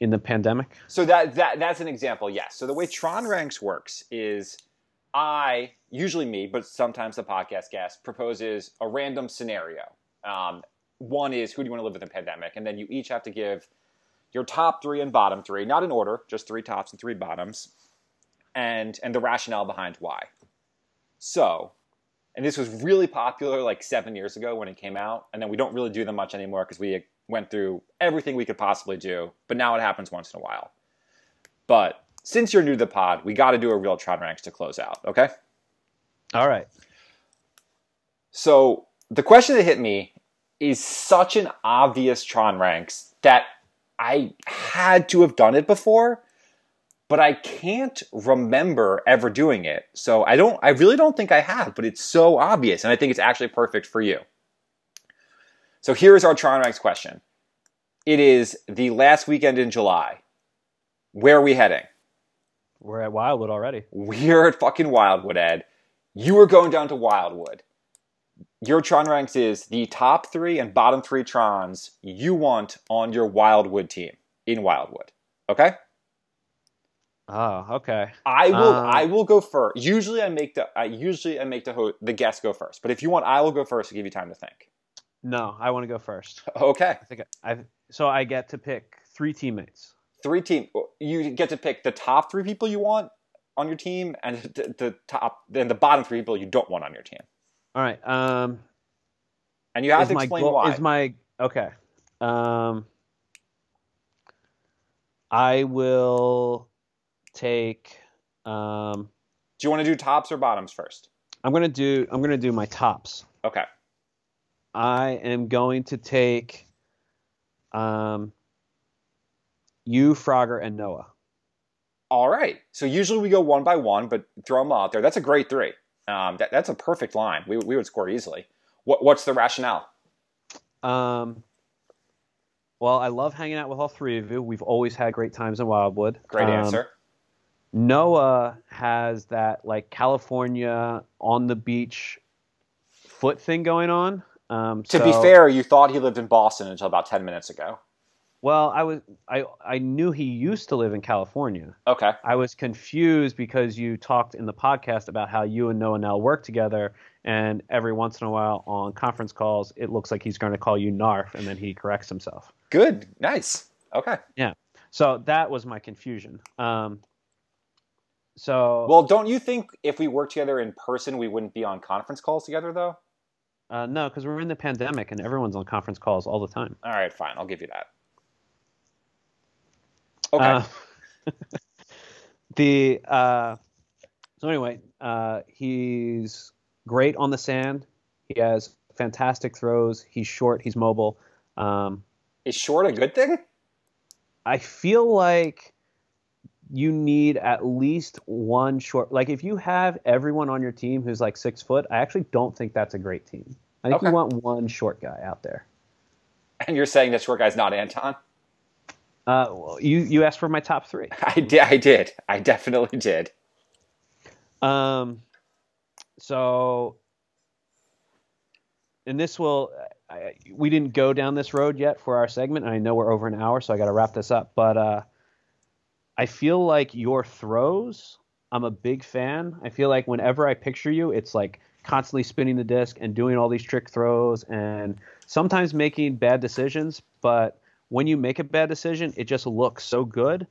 in the pandemic? So that, that that's an example, yes. So the way Tron Ranks works is I, usually me, but sometimes the podcast guest, proposes a random scenario. Um, one is who do you want to live with in the pandemic? And then you each have to give your top three and bottom three, not in order, just three tops and three bottoms, and and the rationale behind why. So, and this was really popular like seven years ago when it came out, and then we don't really do them much anymore because we uh, went through everything we could possibly do, but now it happens once in a while. But since you're new to the pod, we got to do a real Tron ranks to close out, okay? All right. So the question that hit me is such an obvious Tron ranks that I had to have done it before, but I can't remember ever doing it. So I don't I really don't think I have, but it's so obvious and I think it's actually perfect for you. So here's our Tron ranks question. It is the last weekend in July. Where are we heading? We're at Wildwood already. We're at fucking Wildwood, Ed. You are going down to Wildwood. Your Tron ranks is the top three and bottom three Trons you want on your Wildwood team in Wildwood. Okay? Oh, okay. I will. Uh, I will go first. Usually, I make the. I usually I make the ho- the guest go first. But if you want, I will go first to give you time to think. No, I want to go first. Okay. I think I, I so I get to pick three teammates. Three team. You get to pick the top three people you want on your team, and the, the top, then the bottom three people you don't want on your team. All right. Um, And you have to my explain goal- why. Is my okay? Um, I will take. Um, do you want to do tops or bottoms first? I'm gonna do. I'm gonna do my tops. Okay. I am going to take. Um, you, Frogger, and Noah. All right. So usually we go one by one, but throw them all out there. That's a great three. Um, that, that's a perfect line. We, we would score easily. What, what's the rationale? Um, well, I love hanging out with all three of you. We've always had great times in Wildwood. Great Um, answer. Noah has that like California on the beach foot thing going on. Um, To be fair, you thought he lived in Boston until about 10 minutes ago. well, I was I I knew he used to live in California. Okay. I was confused because you talked in the podcast about how you and Noah now work together, and every once in a while on conference calls, it looks like he's going to call you Narf, and then he corrects himself. Good. Nice. Okay. Yeah. So that was my confusion. Um, so Well, don't you think if we worked together in person, we wouldn't be on conference calls together, though? uh, no, because we're in the pandemic and everyone's on conference calls all the time. All right, fine. I'll give you that. Okay. Uh, the uh, so anyway, uh, he's great on the sand. He has fantastic throws. He's short. He's mobile. Um, Is short a good thing? I feel like you need at least one short. Like if you have everyone on your team who's like six foot, I actually don't think that's a great team. I think Okay. you want one short guy out there. And you're saying that short guy's not Anton? Uh, well, you you asked for my top three. I did. I did. I definitely did. Um, so, and this will, I, we didn't go down this road yet for our segment, and I know we're over an hour, so I got to wrap this up. But uh, I feel like your throws, I'm a big fan. I feel like whenever I picture you, it's like constantly spinning the disc and doing all these trick throws, and sometimes making bad decisions. But when you make a bad decision, it just looks so good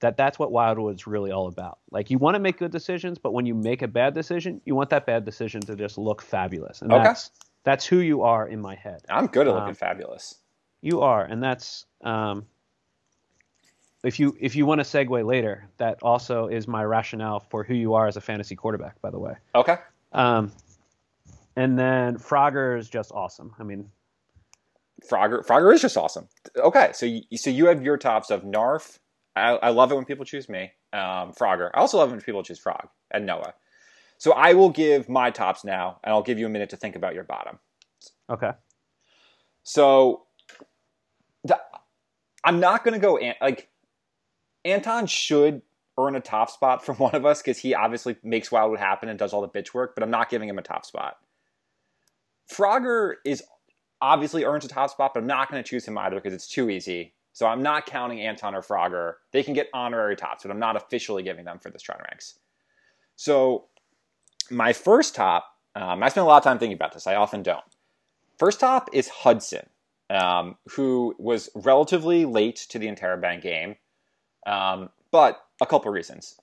that that's what Wildwood's really all about. Like you want to make good decisions, but when you make a bad decision, you want that bad decision to just look fabulous. And Okay. that's that's who you are in my head. I'm good at looking Um, fabulous. You are, and that's um, if you if you want to segue later, that also is my rationale for who you are as a fantasy quarterback. By the way, Okay. um, and then Frogger is just awesome. I mean, Frogger, Frogger is just awesome. Okay, so you, so you have your tops of Narf. I, I love it when people choose me. Um, Frogger. I also love it when people choose Frog and Noah. So I will give my tops now, and I'll give you a minute to think about your bottom. okay, So the, I'm not going to go An- like Anton should earn a top spot from one of us because he obviously makes Wildwood happen and does all the bitch work, but I'm not giving him a top spot. Frogger is obviously earns a top spot, but I'm not going to choose him either because it's too easy. So I'm not counting Anton or Frogger. They can get honorary tops, but I'm not officially giving them for the Tron ranks. So my first top, um, I spent a lot of time thinking about this. I often don't. First top is Hudson, um, who was relatively late to the Interrobang game, um, but a couple reasons.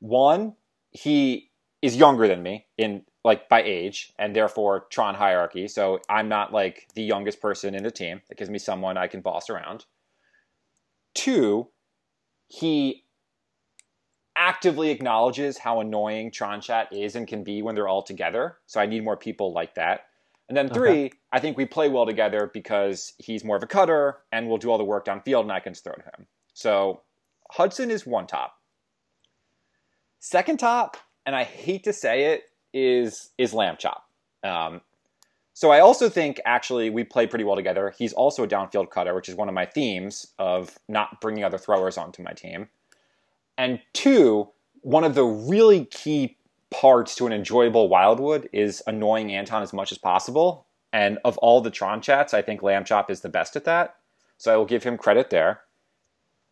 One, he is younger than me in like by age, and therefore Tron hierarchy. So I'm not like the youngest person in the team. It gives me someone I can boss around. Two, he actively acknowledges how annoying Tron chat is and can be when they're all together. So I need more people like that. And then three, I think we play well together because he's more of a cutter and will do all the work downfield and I can throw to him. So Hudson is one top. Second top, and I hate to say it, is is Lamb Chop. Um, so I also think actually we play pretty well together. He's also a downfield cutter, which is one of my themes of not bringing other throwers onto my team. And two, one of the really key parts to an enjoyable Wildwood is annoying Anton as much as possible. And of all the Tron chats, I think Lamb Chop is the best at that. So I will give him credit there.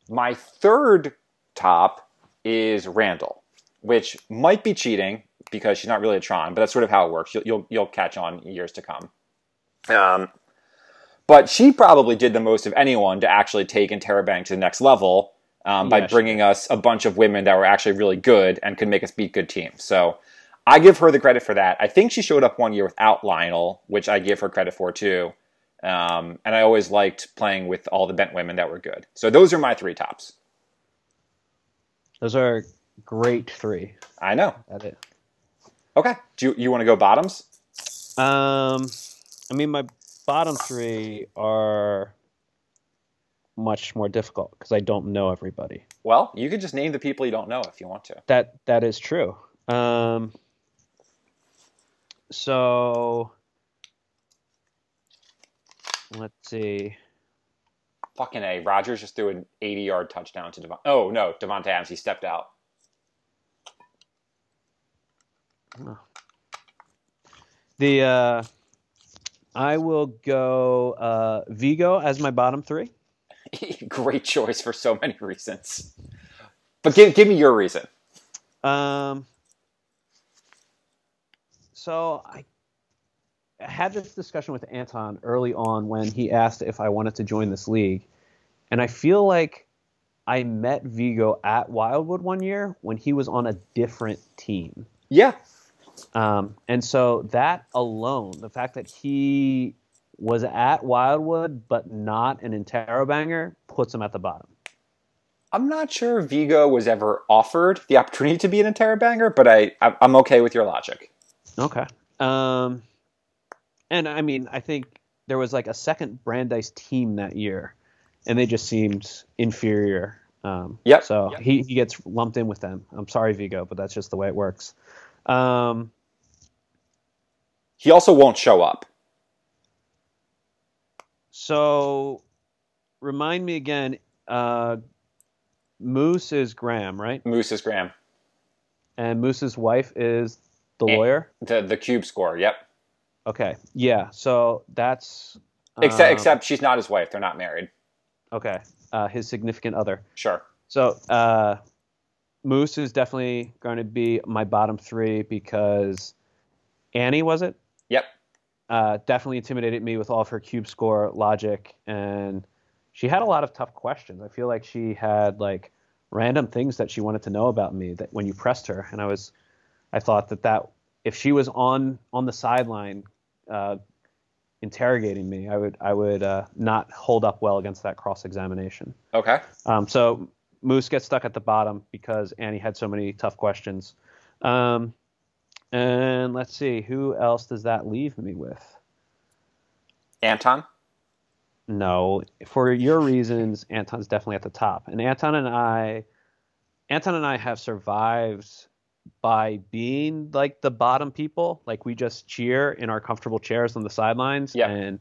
My third top is Randall, which might be cheating because she's not really a Tron, but that's sort of how it works. You'll you'll, you'll catch on years to come. Um, but she probably did the most of anyone to actually take Interrobang to the next level um, by Yeah, bringing us a bunch of women that were actually really good and could make us beat good teams. So I give her the credit for that. I think she showed up one year without Lionel, which I give her credit for too. Um, and I always liked playing with all the bent women that were good. So those are my three tops. Those are great three. I know. At it. Okay. Do you, you want to go bottoms? Um, I mean, my bottom three are much more difficult because I don't know everybody. Well, you can just name the people you don't know if you want to. That that is true. Um, so let's see. Fucking A. Rogers just threw an 80 yard touchdown to Devon. Oh, no. Davante Adams. He stepped out. The uh, I will go uh, Vigo as my bottom three. Great choice for so many reasons. But give, give me your reason. Um, so I had this discussion with Anton early on when he asked if I wanted to join this league, and I feel like I met Vigo at Wildwood one year when he was on a different team. Yeah. Um, and so that alone, the fact that he was at Wildwood but not an Interrobanger, puts him at the bottom. I'm not sure Vigo was ever offered the opportunity to be an Interrobanger, but I, I- I'm okay with your logic. Okay. Um, and I mean, I think there was like a second Brandeis team that year, and they just seemed inferior. Um, Yep. So Yep. he, he gets lumped in with them. I'm sorry, Vigo, but that's just the way it works. Um, He also won't show up. so remind me again. Uh, Moose is Graham, right? Moose is Graham. And Moose's wife is the Eh. lawyer. The, the cube score. Yep. Okay. Yeah. So that's Except, um, except she's not his wife. They're not married. okay. Uh, his significant other. Sure. So uh, Moose is definitely going to be my bottom three because Annie was it? Yep. Uh, definitely intimidated me with all of her cube score logic, and she had a lot of tough questions. I feel like she had like random things that she wanted to know about me that when you pressed her, and I was, I thought that that if she was on on the sideline. Uh, interrogating me i would i would uh, not hold up well against that cross examination Okay. um, so Moose gets stuck at the bottom because Annie had so many tough questions. Um, and let's see, who else does that leave me with? Anton? No, for your reasons, Anton's definitely at the top. And Anton and I, Anton and I have survived by being like the bottom people. Like we just cheer in our comfortable chairs on the sidelines Yeah. and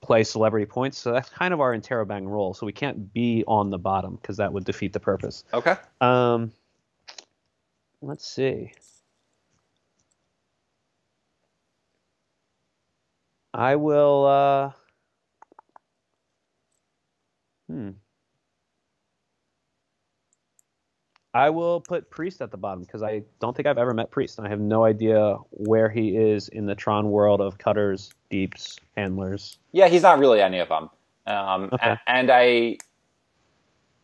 play celebrity points. So that's kind of our Interrobang role. So we can't be on the bottom because that would defeat the purpose. Okay. Um, let's see. I will. Uh, hmm. I will put Priest at the bottom because I don't think I've ever met Priest, and I have no idea where he is in the Tron world of cutters, deeps, handlers. Yeah, he's not really any of them. Um, Okay. a- and I,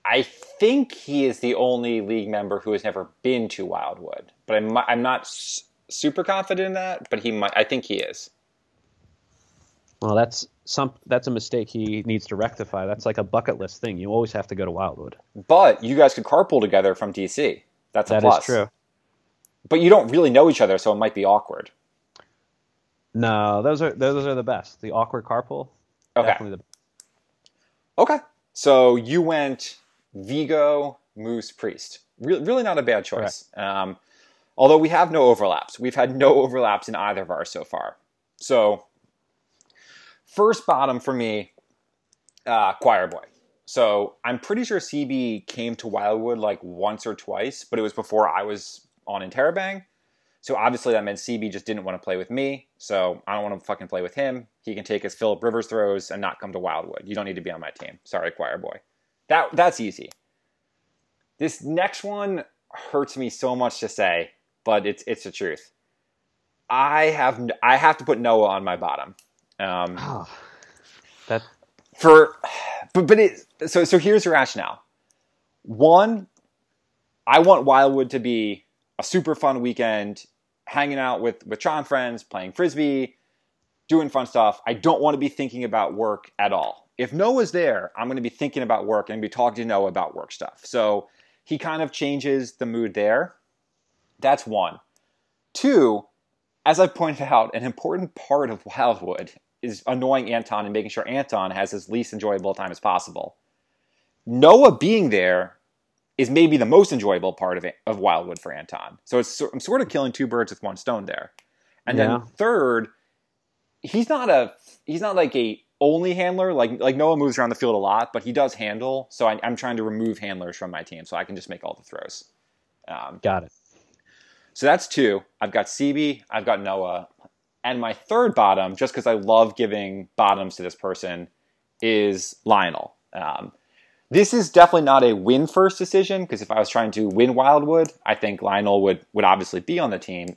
I think he is the only league member who has never been to Wildwood, but I'm I'm not s- super confident in that. But he might. I think he is. Well, that's some. That's a mistake he needs to rectify. That's like a bucket list thing. You always have to go to Wildwood. But you guys could carpool together from DC. That's a plus. That is true. But you don't really know each other, so it might be awkward. No, those are those are the best. The awkward carpool. Okay. Definitely the Okay. So you went Vigo, Moose, Priest. Re- really not a bad choice. Um, although we have no overlaps. We've had no overlaps in either of ours so far. So, first bottom for me, uh, Choir Boy. So I'm pretty sure CB came to Wildwood like once or twice, but it was before I was on Interrobang. So obviously that meant CB just didn't want to play with me. So I don't want to fucking play with him. He can take his Philip Rivers throws and not come to Wildwood. You don't need to be on my team. Sorry, Choir Boy. That that's easy. This next one hurts me so much to say, but it's it's the truth. I have I have to put Noah on my bottom. Um, Oh, that for but but it so so here's the rationale. One i want wildwood to be a super fun weekend hanging out with with John friends playing frisbee doing fun stuff. I don't want to be thinking about work at all. If noah's there i'm going to be thinking about work and be talking to noah about work stuff. So he kind of changes the mood there. That's one. Two as i pointed out an important part of wildwood is annoying Anton and making sure Anton has as least enjoyable time as possible. Noah being there is maybe the most enjoyable part of it, of Wildwood for Anton. So it's I'm sort of killing two birds with one stone there. And Yeah. then third, he's not a he's not like a only handler. Like like Noah moves around the field a lot, but he does handle. So I, I'm trying to remove handlers from my team so I can just make all the throws. Um, got it. so that's two. I've got CB, I've got Noah. And my third bottom, just because I love giving bottoms to this person, is Lionel. Um, this is definitely not a win first decision because if I was trying to win Wildwood, I think Lionel would, would obviously be on the team.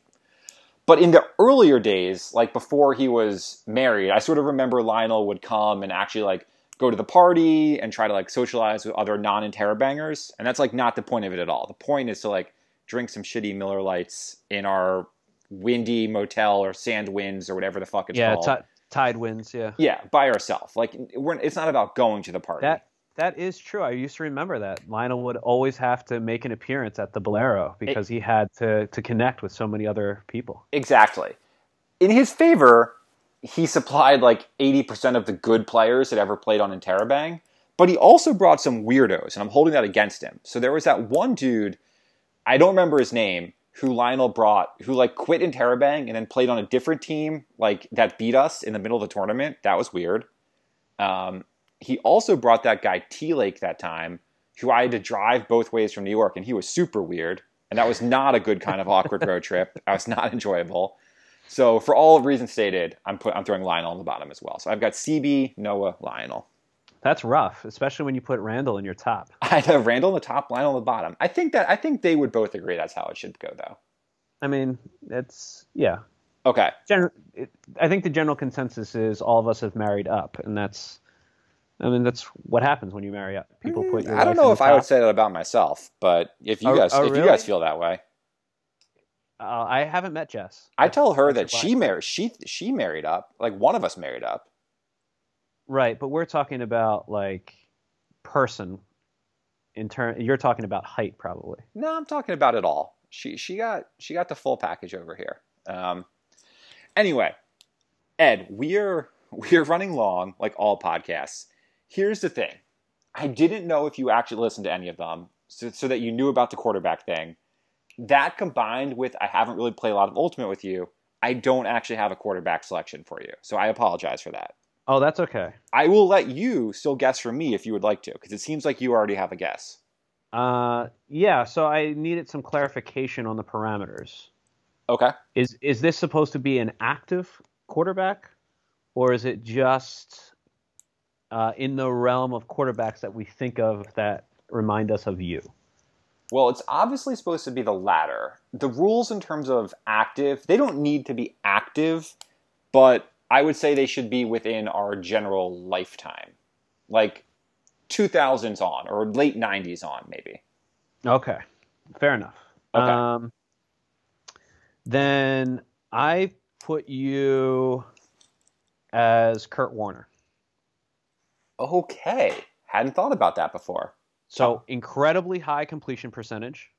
But in the earlier days, like before he was married, I sort of remember Lionel would come and actually like go to the party and try to like socialize with other non bangers. And that's like not the point of it at all. The point is to like drink some shitty Miller Lights in our windy motel or sand winds or whatever the fuck it's Yeah, called. ti- tide winds. Yeah, yeah, by ourselves. Like we're, it's not about going to the party. that that is true. I used to remember that Lionel would always have to make an appearance at the Bolero because he had to to connect with so many other people. Exactly. In his favor, he supplied like 80% of the good players that ever played on Interrobang, but he also brought some weirdos, and I'm holding that against him. So there was that one dude, I don't remember his name, who Lionel brought, who like quit Interrobang and then played on a different team, like that beat us in the middle of the tournament. That was weird. Um, he also brought that guy T Lake that time, who I had to drive both ways from New York, and he was super weird. And that was not a good kind of awkward road trip. That was not enjoyable. So for all reasons stated, I'm put I'm throwing Lionel on the bottom as well. So I've got CB, Noah, Lionel. That's rough, especially when you put Randall in your top. I have Randall on the top, Lionel on the bottom. I think that I think they would both agree that's how it should go though. I mean, it's yeah. Okay. Gen- it, I think the general consensus is all of us have married up, and that's. I mean, that's what happens when you marry up. People put your. I don't know if I would say that about myself, but if you Oh- guys oh, if you guys feel that way, Uh, I haven't met Jess. I tell her That's that she married she she married up. Like one of us married up. Right, but we're talking about like person. In turn, you're talking about height, probably. No, I'm talking about it all. She she got she got the full package over here. Um, anyway, Ed, we're we're running long like all podcasts. Here's the thing: I didn't know if you actually listened to any of them, so, so that you knew about the quarterback thing. That combined with I haven't really played a lot of Ultimate with you, I don't actually have a quarterback selection for you. So I apologize for that. Oh, that's okay. I will let you still guess for me if you would like to, because it seems like you already have a guess. Uh, yeah. So I needed some clarification on the parameters. Okay. Is is this supposed to be an active quarterback, or is it just uh, in the realm of quarterbacks that we think of that remind us of you? Well, it's obviously supposed to be the latter. The rules in terms of active, they don't need to be active, but I would say they should be within our general lifetime. Like 2000s on or late 90s on maybe. Okay, fair enough. Okay. Um, then I put you as Kurt Warner. Okay. Hadn't thought about that before. So incredibly high completion percentage.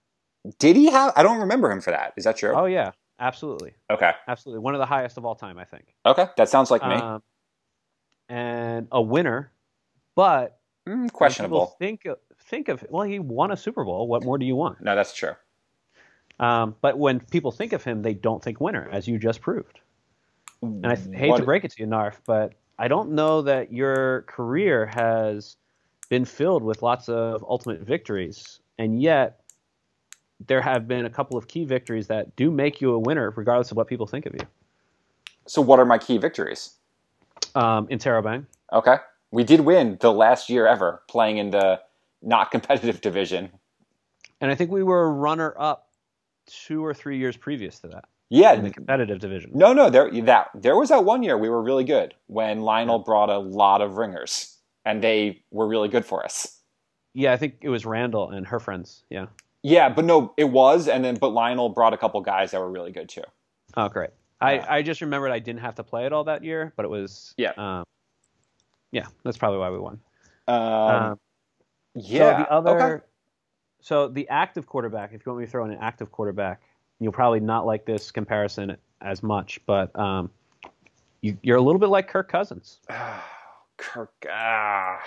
Did he have I don't remember him for that. Is that true? Oh yeah, absolutely, Okay. absolutely, one of the highest of all time, I think. Okay. That sounds like me. Um, and a winner, but Mm, questionable. Think of, think of well, he won a Super Bowl. What more do you want? No, that's true. Um, but when people think of him, they don't think winner, as you just proved. And I hate What- to break it to you, Narf, but I don't know that your career has been filled with lots of ultimate victories, and yet there have been a couple of key victories that do make you a winner, regardless of what people think of you. So, what are my key victories? Um, Interrobang, Okay. We did win the last year ever playing in the not competitive division. and I think we were a runner-up two or three years previous to that Yeah. in the competitive division. No, no, there that there was that one year we were really good when Lionel brought a lot of ringers and they were really good for us. Yeah, I think it was Randall and her friends. Yeah. Yeah, but no, it was and then but Lionel brought a couple guys that were really good too. Oh, great. I, I just remembered I didn't have to play it all that year, but it was Yeah. Um, yeah, that's probably why we won. Um, Um, yeah. So the other, okay. so the active quarterback. If you want me to throw in an active quarterback, you'll probably not like this comparison as much, but um, you, you're a little bit like Kirk Cousins. Kirk. Ah.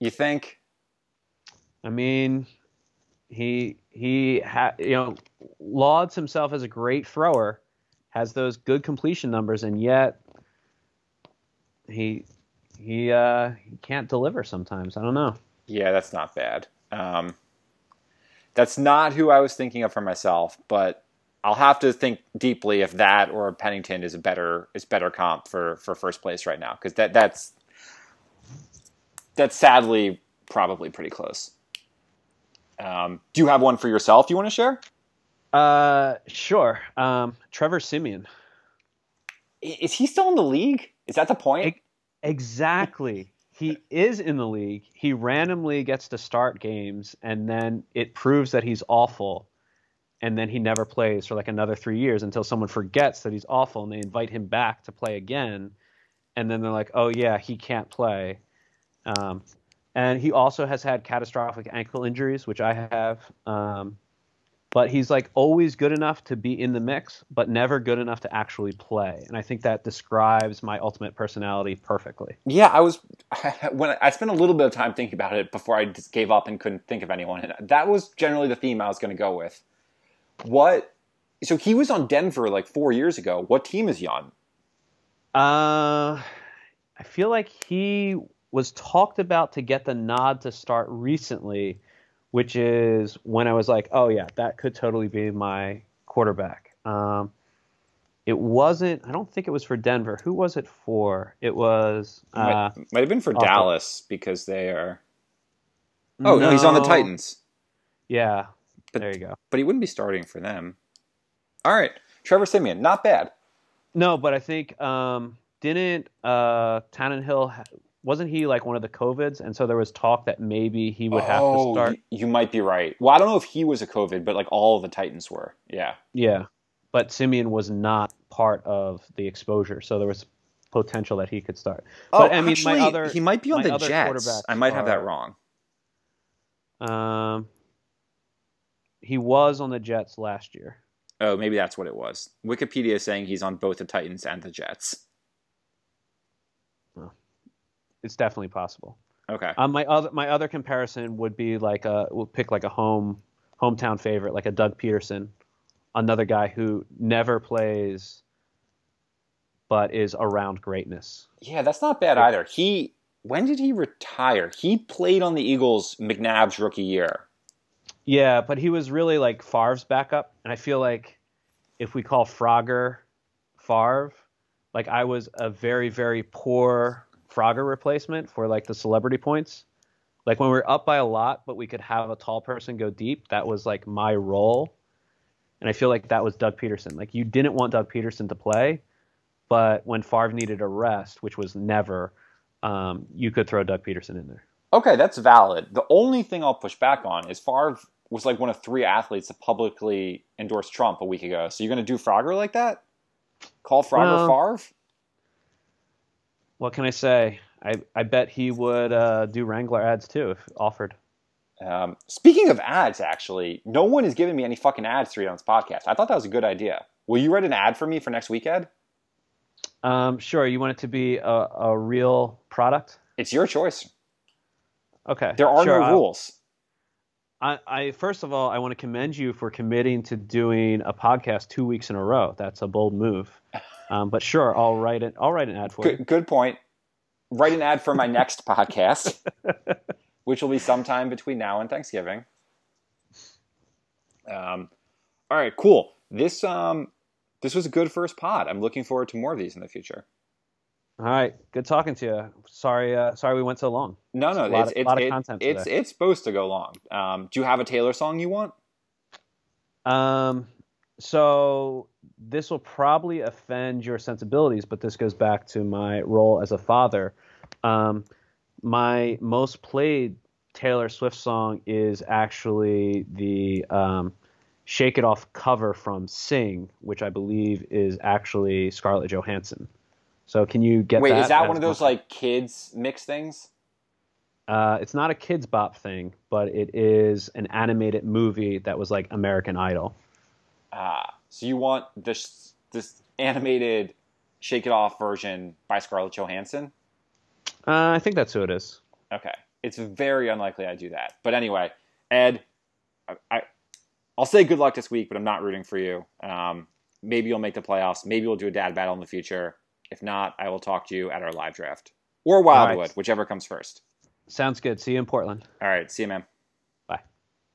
You think? I mean, he he ha, you know lauds himself as a great thrower, has those good completion numbers, and yet he he uh, he can't deliver sometimes. I don't know. Yeah, that's not bad. Um, that's not who I was thinking of for myself, but I'll have to think deeply if that or Pennington is a better is better comp for for first place right now because that that's that's sadly probably pretty close. Um, do you have one for yourself? You want to share? Uh, sure. Um, Trevor Siemian. Is he still in the league? Is that the point? Ex- Exactly. He is in the league. He randomly gets to start games, and then it proves that he's awful. And then he never plays for like another three years until someone forgets that he's awful and they invite him back to play again. And then they're like, oh, yeah, he can't play. Um, and he also has had catastrophic ankle injuries, which I have. Um, but he's like always good enough to be in the mix, but never good enough to actually play. And I think that describes my ultimate personality perfectly. Yeah, I was when I spent a little bit of time thinking about it before I just gave up and couldn't think of anyone. And that was generally the theme I was going to go with. What? So he was on Denver like four years ago. What team is he on? Uh, I feel like he was talked about to get the nod to start recently, which is when I was like, oh yeah, that could totally be my quarterback. Um, it wasn't. I don't think it was for Denver. Who was it for? It was. Uh, might, might have been for awful. Dallas because they are. Oh no, he's on the Titans, Yeah. But- there you go. but he wouldn't be starting for them. All right, Trevor Siemian, not bad. No, but I think um, didn't uh, Tannehill ha- wasn't he like one of the covids, and so there was talk that maybe he would have to oh, start. You, might be right. Well, I don't know if he was a COVID, but like all the Titans were. Yeah. Yeah, but Siemian was not part of the exposure, so there was potential that he could start. Oh, But, I mean, actually, my other- he might be on the Jets. I might have that wrong. Um, he was on the Jets last year. Oh, maybe that's what it was. Wikipedia is saying he's on both the Titans and the Jets. It's definitely possible. Okay. Um, my other my other comparison would be like a we'll pick like a home hometown favorite, like a Doug Pederson, another guy who never plays, but is around greatness. Yeah, that's not bad either. He when did he retire? He played on the Eagles McNabb's rookie year. Yeah, but he was really like Favre's backup, and I feel like if we call Frogger Favre, like I was a very very poor Frogger replacement for like the celebrity points. Like when we were up by a lot, but we could have a tall person go deep. That was like my role, and I feel like that was Doug Pederson. Like you didn't want Doug Pederson to play, but when Favre needed a rest, which was never, um, you could throw Doug Pederson in there. Okay, that's valid. The only thing I'll push back on is Favre was like one of three athletes to publicly endorse Trump a week ago. So you're going to do Frogger like that? Call Frogger Well- Favre? What can I say? I, I bet he would uh, do Wrangler ads too if offered. Um, speaking of ads, actually, no one has given me any fucking ads to read on this podcast. I thought that was a good idea. Will you write an ad for me for next week, Ed? Um, sure. You want it to be a, a real product? It's your choice. Okay. There are sure, no I'll- rules. I, I first of all, I want to commend you for committing to doing a podcast two weeks in a row. That's a bold move. Um, but sure, I'll write it. I'll write an ad for you. Good, good point. Write an ad for my next podcast, which will be sometime between now and Thanksgiving. Um, all right, cool. This um, this was a good first pod. I'm looking forward to more of these in the future. All right. Good talking to you. Sorry, uh, sorry we went so long. No, no, It's a lot it's of- it's lot of it- content it's it's supposed to go long. Um, do you have a Taylor song you want? Um, so this will probably offend your sensibilities, but this goes back to my role as a father. Um, my most played Taylor Swift song is actually the um, "Shake It Off" cover from "Sing," which I believe is actually Scarlett Johansson. So can you get Wait, that? is that one of those like kids mix things? Uh, it's not a Kidz Bop thing, but it is an animated movie that was like American Idol. Ah, so you want this this animated Shake It Off version by Scarlett Johansson? Uh, I think that's who it is. Okay, it's very unlikely I do that. But anyway, Ed, I, I I'll say good luck this week, but I'm not rooting for you. Um, maybe you'll make the playoffs. Maybe we'll do a dad battle in the future. If not, I will talk to you at our live draft or Wildwood, right. whichever comes first. Sounds good. See you in Portland. All right, see you, man.